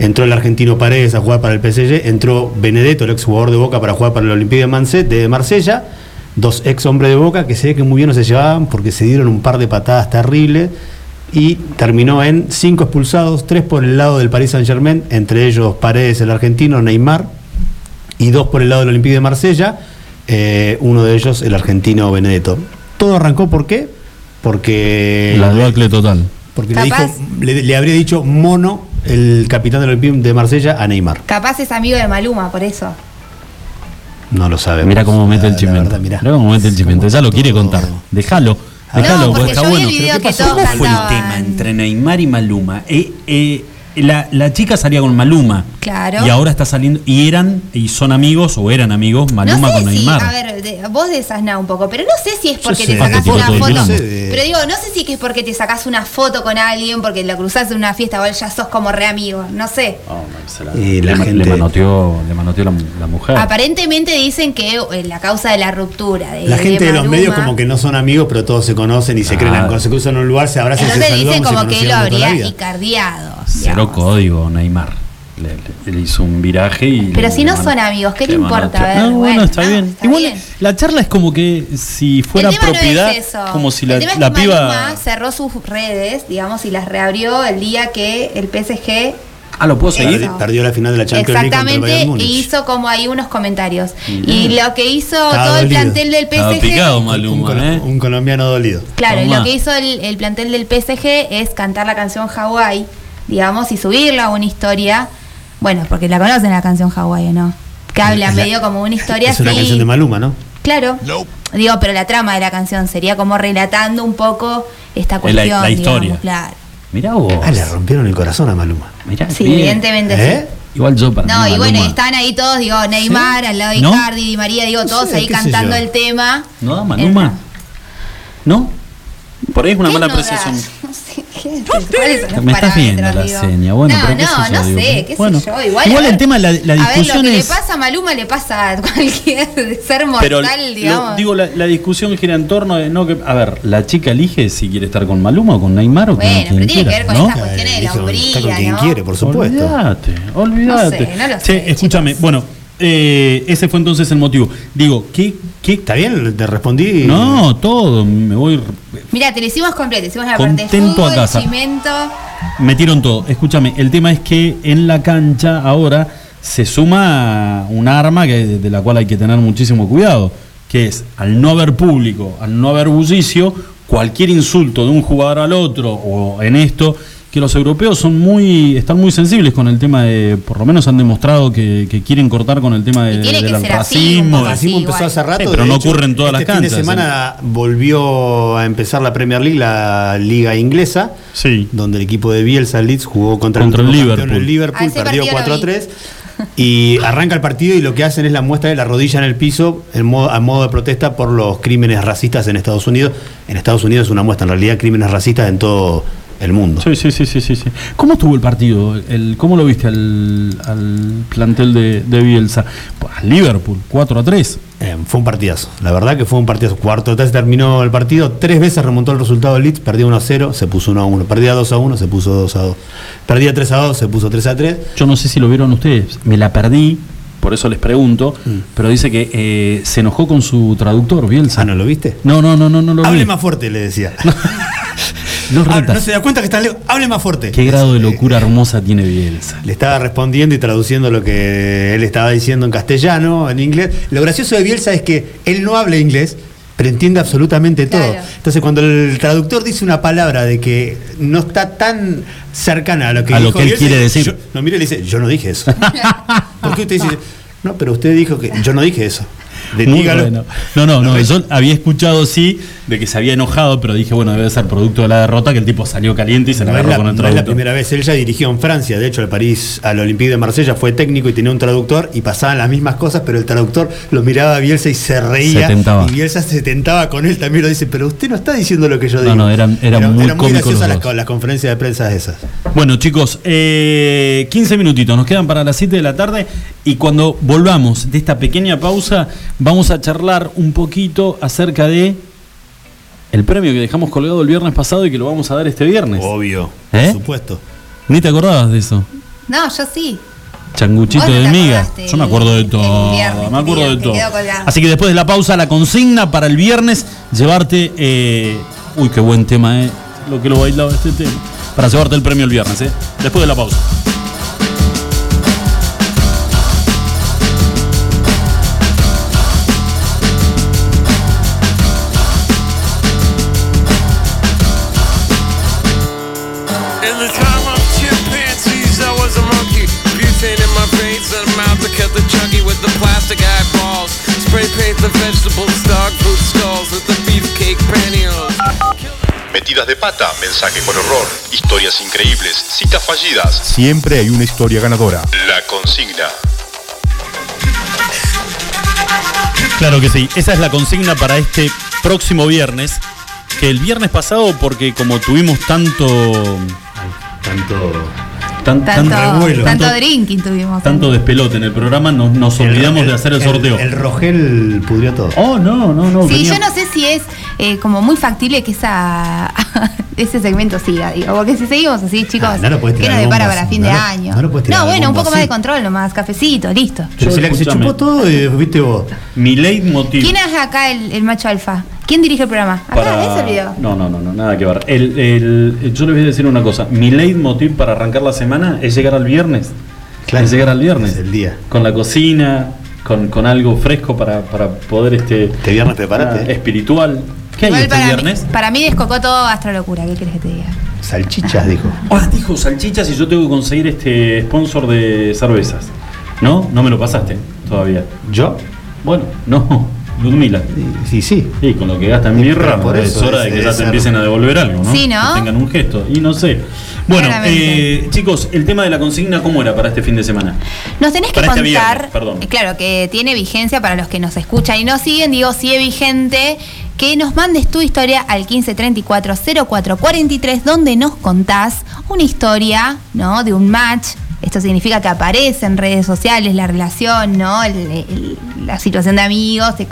Entró el argentino Paredes a jugar para el PSG, entró Benedetto, el ex jugador de Boca, para jugar para el Olympique de, de Marsella. Dos ex hombres de Boca que se ve que muy bien no se llevaban porque se dieron un par de patadas terribles y terminó en cinco expulsados, tres por el lado del Paris Saint Germain, entre ellos Paredes, el argentino, Neymar, y dos por el lado del Olympique de Marsella, eh, uno de ellos el argentino Benedetto. Todo arrancó ¿por qué? Porque La debacle total. Porque le, Capaz. dijo, le, le habría dicho mono el capitán del Olympique de Marsella a Neymar. Capaz es amigo de Maluma, por eso. No lo sabe. Mira cómo mete el chimento. Mira cómo mete el chimento. Ya lo quiere contar. Déjalo. No, Déjalo, porque porque está yo vi bueno. el video ¿Pero qué que pasó? todos ¿Cómo fue el tema entre Neymar y Maluma? Eh, eh, la, la chica salía con Maluma. Claro. Y ahora está saliendo. Y eran, y son amigos, o eran amigos, Maluma no sé con si, Neymar. a ver, de- vos desasná un poco, pero no sé si es porque sé, te tiró una foto. de- Pero digo, no sé si que es porque te sacas una foto con alguien, porque lo cruzás en una fiesta o ya sos como re amigo, no sé. Oh, se la- Y la le, gente- le manoteó, le manoteó la, la mujer. Aparentemente dicen que eh, la causa de la ruptura de La gente de, los Maluma- medios como que no son amigos, pero todos se conocen y se creen, cuando se cruzan en un lugar, se abrazan y se dicen como que él lo habría icardiado. Cero código, Neymar. Le, le- le hizo un viraje y. Pero le- si no son amigos, ¿qué te le importa? manoteó. A ver, No, bueno, bueno, está no, bien. está Igual bien. la charla es como que si fuera propiedad, no es eso. como si el la, tema es la que piba. Maluma cerró sus redes, digamos, y las reabrió el día que el PSG Ah, lo puedo seguir. Eso. Perdió la final de la Champions League contra el exactamente y. Mm. hizo como ahí unos comentarios. Y lo que hizo Estaba todo el plantel del PSG picado, Maluma, ¿eh? un colombiano dolido. Claro, y Tomá. lo que hizo el, el plantel del PSG es cantar la canción Hawaii, digamos, y subirla a una historia Bueno, porque la conocen la canción Hawái, ¿o no? Que habla medio como una historia Es una canción de Maluma, ¿no? Claro. Digo, pero la trama de la canción sería como relatando un poco esta cuestión. la historia. digamos, claro. Mirá vos. Ah, le rompieron el corazón a Maluma. Mirá, Sí, bien. evidentemente ¿Eh? sí. Igual yo para No, mí, y bueno, están ahí todos, digo, Neymar, al lado de ¿No? Icardi, Di María, digo, No todos sé, ahí cantando el tema. ¿No da Maluma? ¿No? Por ahí es una ¿Qué mala apreciación. No sé, ¿qué es? ¿Cuáles son los Me estás viendo la digo? seña. Bueno, no, pero qué no, sé yo, no digo. sé, qué Bueno, sé yo. Igual, igual a el ver- tema, la- la A ver, discusión lo que es- le pasa a Maluma le pasa a cualquier ser mortal, Pero lo- digamos. digo, la, la discusión gira en torno de no que a ver, la chica elige si quiere estar con Maluma o con Neymar o con Bueno, quien pero tiene que quiera, ver con ¿no? estas cuestiones de la hombría, Está con quien ¿no? quiere, por supuesto. Olvídate, olvídate. No sé, no lo Che, sé, escúchame, chicos. bueno, eh, ese fue entonces el motivo. Digo, ¿qué, qué? ¿Está bien? Te respondí. No, todo, me voy Mira, te lo hicimos completo, hicimos la parte de Contento fútbol, a casa. cimento. Metieron todo. Escúchame, el tema es que en la cancha ahora se suma un arma que, de la cual hay que tener muchísimo cuidado, que es al no haber público, al no haber bullicio, cualquier insulto de un jugador al otro o en esto, que los europeos son muy, están muy sensibles con el tema de, por lo menos han demostrado que, que quieren cortar con el tema de, del racismo. El racismo empezó igual. hace rato. Sí, pero de no hecho, ocurre en todas este las fin de canchas, semana volvió a empezar la Premier League, la liga inglesa, Sí. donde el equipo de Bielsa Leeds jugó contra, Contra el, el Liverpool. el Liverpool, Ah, perdió partido 4 a lo 3 y arranca el partido y lo que hacen es la muestra de la rodilla en el piso en modo, a modo de protesta por los crímenes racistas en Estados Unidos. En Estados Unidos es una muestra, en realidad, crímenes racistas en todo el mundo. Sí, sí, sí, sí, sí, sí. ¿Cómo estuvo el partido? El, ¿Cómo lo viste al, al plantel de, de Bielsa? Al Liverpool, 4 a 3. Eh, fue un partidazo, la verdad que fue un partidazo. Cuarto de terminó el partido, tres veces remontó el resultado del Leeds, perdía 1 a 0, se puso 1 a 1, perdía 2 a 1, se puso 2 a 2, perdía 3 a 2, se puso 3 a 3. Yo no sé si lo vieron ustedes, me la perdí, por eso les pregunto, pero dice que eh, se enojó con su traductor, Bielsa. Ah, ¿no lo viste? No, no, no, no, no lo Hable vi. más fuerte, le decía. Los Ah, no se da cuenta que está lejos, hable más fuerte. Qué grado de locura hermosa tiene Bielsa. Le estaba respondiendo y traduciendo lo que él estaba diciendo en castellano, en inglés. Lo gracioso de Bielsa es que él no habla inglés, pero entiende absolutamente todo. Claro. Entonces, cuando el traductor dice una palabra de que no está tan cercana a lo que, A lo que él Bielsa, quiere yo- decir. no mira y le dice, yo no dije eso. ¿Por qué usted dice, no, pero usted dijo que yo no dije eso? De- Muy dígalo. bueno. No, no, no, yo había escuchado sí de que se había enojado, pero dije, bueno, debe ser producto de la derrota que el tipo salió caliente y se la No es, agarró la, con el no es la traductor. primera vez, él ya dirigió en Francia, de hecho al París, al Olympique de Marsella fue técnico y tenía un traductor y pasaban las mismas cosas, pero el traductor lo miraba a Bielsa y se reía Se tentaba. y Bielsa se tentaba con él también lo dice, pero usted no está diciendo lo que yo No, digo. no, eran- eran muy cómicos graciosas las conferencias de prensa esas. Bueno, chicos, eh, 15 minutitos nos quedan para las 7 de la tarde y cuando volvamos de esta pequeña pausa vamos a charlar un poquito acerca de el premio que dejamos colgado el viernes pasado y que lo vamos a dar este viernes. Obvio, ¿Eh? por supuesto. Ni te acordabas de eso. No, yo sí. Changuchito no de miga. Yo me acuerdo de todo. viernes, me acuerdo de todo. Así que después de la pausa, la consigna para el viernes, llevarte. eh, uy, qué buen tema, ¿eh? Lo que lo bailaba este tema. Para llevarte el premio el viernes, ¿eh? Después de la pausa. The vegetables, dog food skulls with the beefcake pantyhose. Metidas de pata, mensaje con horror, historias increíbles, citas fallidas. Siempre hay una historia ganadora. La consigna. Claro que sí. Esa es la consigna para este próximo viernes. Que el viernes pasado, porque como tuvimos tanto. Tanto. Tan- tan- Tanto, revuelo. tanto Tanto- drinking tuvimos. tanto despelote en el programa, nos, nos olvidamos de hacer el sorteo. El, Rogel pudrió todo. Oh, no, no, no. Sí, venía- yo no sé si es eh, como muy factible que esa ese segmento siga, digo, porque si seguimos así, chicos, Ah, no lo puedes ¿qué nos depara para fin no de lo- año? no lo puedes tirar bueno, un poco más de control nomás, cafecito, listo. Pero la se chupó todo, eh, viste vos. Mi leitmotiv. ¿Quién es acá el, el macho alfa? ¿Quién dirige el programa? Acá, para- ese video. No, no, no, no, nada que ver. El, el- yo les voy a decir una cosa. Mi leitmotiv para arrancar la semana es llegar al viernes. Claro, es llegar al viernes. es el día. Con la cocina, con, con algo fresco para, para poder este. Este viernes preparate, ah, espiritual. ¿Qué hay Igual este para, viernes? Mí, para mí descocó todo Astrolocura, ¿qué querés que te diga? Salchichas, dijo. Ah, dijo salchichas y yo tengo que conseguir este sponsor de cervezas. ¿No? No me lo pasaste todavía. ¿Yo? Bueno, no. Ludmila. Sí, sí. Sí, con lo que gasta en Sí, birra, pero por es eso hora de que ya te empiecen a devolver algo, ¿no? Sí, ¿no? Que tengan un gesto. Y no sé. Bueno, eh, chicos, el tema de la consigna, ¿cómo era para este fin de semana? Nos tenés que Para este contar, viernes, perdón. claro, que tiene vigencia para los que nos escuchan y nos siguen, digo, sigue vigente, que nos mandes tu historia al 1534 0443, donde nos contás una historia, ¿no? De un match. Esto significa que aparece en redes sociales la relación, ¿no? El- el- la situación de amigos, te,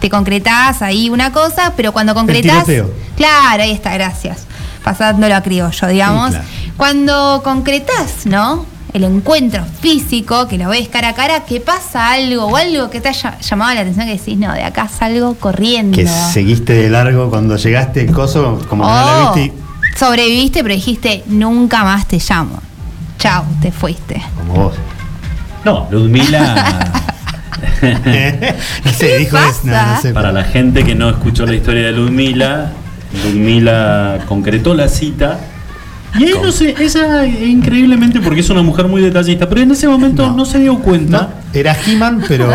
te concretás ahí una cosa, pero cuando concretás. tiroteo. Claro, ahí está, gracias. Pasándolo a criollo, digamos. claro. Cuando concretás, ¿no? El encuentro físico, que lo ves cara a cara, que pasa algo o algo que te haya llamado la atención, que decís, no, de acá salgo corriendo. Que seguiste de largo cuando llegaste el coso, como que no la Oh, viste y sobreviviste, pero dijiste, nunca más te llamo. Chao, te fuiste. como vos. No, Ludmila. no sé, dijo pasa? es, no, no sé. Para la gente que no escuchó la historia de Ludmila, Ludmila concretó la cita. Y ahí no sé, esa increíblemente porque es una mujer muy detallista, pero en ese momento no, No. se dio cuenta. No, era He-Man, pero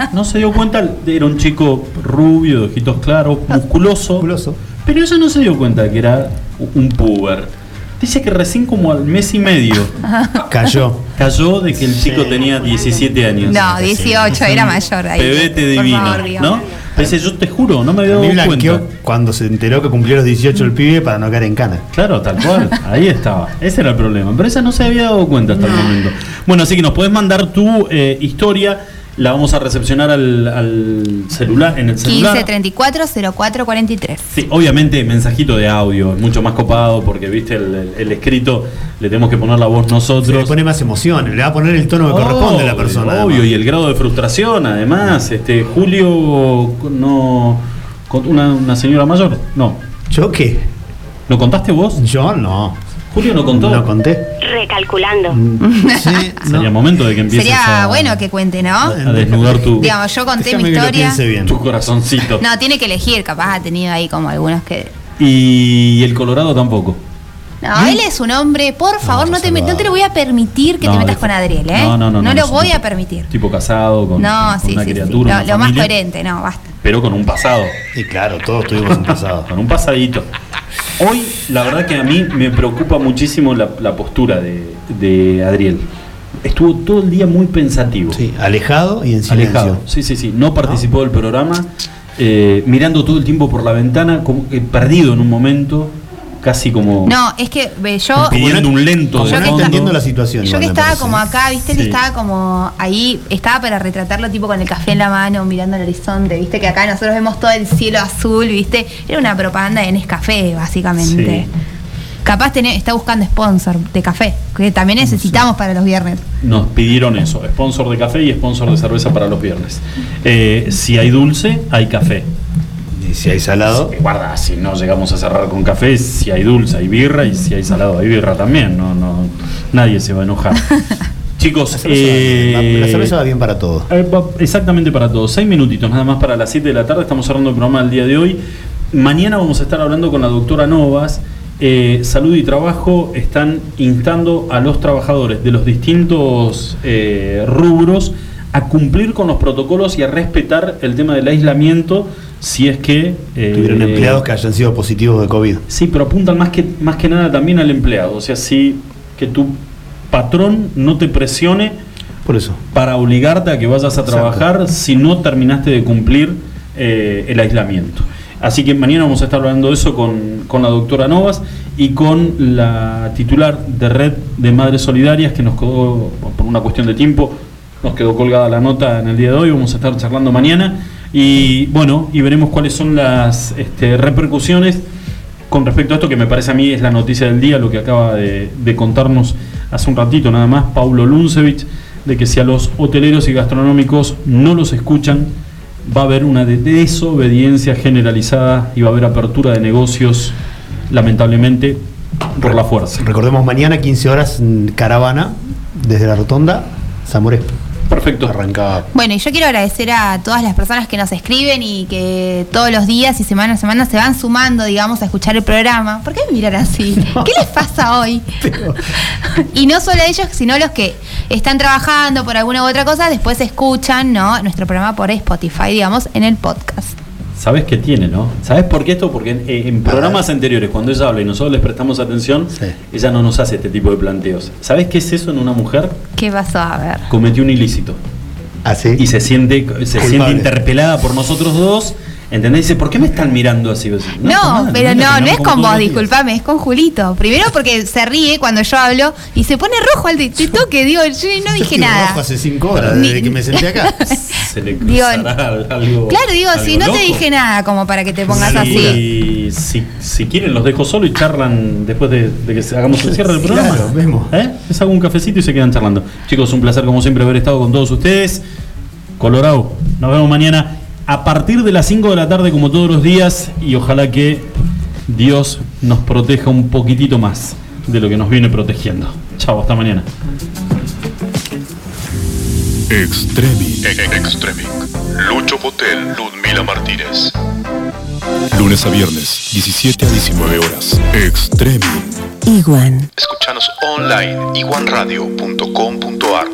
No se dio cuenta, era un chico rubio, de ojitos claros, musculoso. musculoso. Pero ella no se dio cuenta que era un puber. Dice que recién como al mes y medio cayó. cayó de que el chico tenía 17 años. No, 18, era mayor. Ahí. Pebete divino, favor, Dios. Dice, yo te juro, no me había dado blanqueó cuenta. cuando se enteró que cumplió los 18 el pibe para no caer en cana. Claro, tal cual. Ahí estaba. Ese era el problema. Pero ella no se había dado cuenta hasta el momento. Bueno, así que nos puedes mandar tu eh, historia. La vamos a recepcionar al, al celular, en el celular. 1534 0443. Sí, obviamente mensajito de audio, es mucho más copado porque viste el, el- el escrito, le tenemos que poner la voz Se le nosotros. pone más emoción, le va a poner el tono que corresponde a la persona. Obvio, además. y el grado de frustración, además. Este, Julio no. con- Una, una señora mayor? No. ¿Yo qué? ¿Lo contaste vos? Yo no. Julio no contó. No conté. Recalculando. Sí, Sería momento de que empieces Sería a, bueno que cuente, ¿no? a desnudar tu, Digamos, yo conté Déjame mi que lo historia. bien. tu corazoncito. No, tiene que elegir, capaz ha tenido ahí como algunos que. Y el Colorado tampoco. No, él es un hombre, por favor, no, te, me- no te lo voy a permitir que No, te metas de- con Adriel, ¿eh? No, no, no, no, lo voy tipo- a permitir. Tipo casado, con, No, con sí, una sí, sí. criatura. Lo, una lo más coherente, no, basta. Pero con un pasado. Y claro, todos tuvimos un pasado. con un pasadito. Hoy, la verdad que a mí me preocupa muchísimo la, la postura de, de Adriel. Estuvo todo el día muy pensativo. Sí, alejado y en silencio. Alejado. Sí, sí, sí. No participó del programa. eh, mirando todo el tiempo por la ventana, como que perdido en un momento, casi como No, es que ve, yo. pidiendo un lento Como Yo no entendiendo la situación. Yo que estaba parece. como acá, viste, él Sí. estaba como ahí, estaba para retratarlo tipo con el café en la mano, mirando el horizonte, viste que acá nosotros vemos todo el cielo azul, viste, era una propaganda de Nescafé, básicamente. Sí. Capaz tené- está buscando sponsor de café, que también necesitamos para los viernes. Nos pidieron eso, sponsor de café y sponsor de cerveza para los viernes. Eh, si hay dulce, hay café. Y si hay salado. Eh, Guarda, si no llegamos a cerrar con café, si hay dulce, hay birra y si hay salado, hay birra también. No, no, nadie se va a enojar. Chicos, La cerveza, eh, va- la cerveza va bien para todo. eh, Exactamente para todos. Seis minutitos nada más para las 7 de la tarde. Estamos cerrando el programa del día de hoy. Mañana vamos a estar hablando con la doctora Novas. Eh, Salud y Trabajo están instando a los trabajadores de los distintos eh, rubros a cumplir con los protocolos y a respetar el tema del aislamiento si es que... eh, Tuvieron empleados que hayan sido positivos de COVID. Sí, pero apuntan más que, más que nada también al empleado. O sea, si que tu patrón no te presione Por eso. para obligarte a que vayas a Exacto. trabajar si no terminaste de cumplir eh, el aislamiento. Así que mañana vamos a estar hablando de eso con, con la doctora Novas y con la titular de Red de Madres Solidarias, que nos quedó, por una cuestión de tiempo, nos quedó colgada la nota en el día de hoy, vamos a estar charlando mañana y bueno, y veremos cuáles son las este, repercusiones con respecto a esto que me parece a mí es la noticia del día, lo que acaba de, contarnos hace un ratito nada más Paulo Luncevich, de que si a los hoteleros y gastronómicos no los escuchan, va a haber una de- desobediencia generalizada y va a haber apertura de negocios, lamentablemente, por la fuerza. Recordemos mañana, 15 horas, caravana, desde la rotonda, Zamoré. Perfecto. Arrancaba. Bueno, y yo quiero agradecer a todas las personas que nos escriben y que todos los días y semana a semana se van sumando, digamos, a escuchar el programa. ¿Por qué me miran así? ¿Qué les pasa hoy? y no solo ellos, sino los que están trabajando por alguna u otra cosa, después escuchan, ¿no? Nuestro programa por Spotify, digamos, en el podcast. ¿Sabes qué tiene, no? ¿Sabes por qué esto? Porque en, eh, en programas anteriores, cuando ella habla y nosotros les prestamos atención, Sí. ella no nos hace este tipo de planteos. ¿Sabes qué es eso en una mujer? ¿Qué pasó? A ver. Cometió un ilícito. Así. y se siente se Culpable. siente interpelada por nosotros dos ¿entendés? dice ¿por qué me están mirando así? No, mal, pero no, no es con vos, los días". disculpame, es con Julito. Primero porque se ríe cuando yo hablo y se pone rojo al de te toque, digo, yo no dije nada. rojo hace cinco horas desde que me senté acá. se le Digo, algo Claro, digo, algo si no te dije nada como para que te pongas así. si, si quieren los dejo solo y charlan después de, de que hagamos el cierre del programa. Claro, vemos. ¿Eh? Les hago un cafecito y se quedan charlando. Chicos, un placer como siempre haber estado con todos ustedes. Colorado, nos vemos mañana a partir de las 5 de la tarde como todos los días y ojalá que Dios nos proteja un poquitito más de lo que nos viene protegiendo. Chao, hasta mañana. Extremi. Extremic. Lucho Potel, Ludmila Martínez. Lunes a viernes, 17 a 19 horas. Extremi. Iguan. Escuchanos online iguanradio.com.ar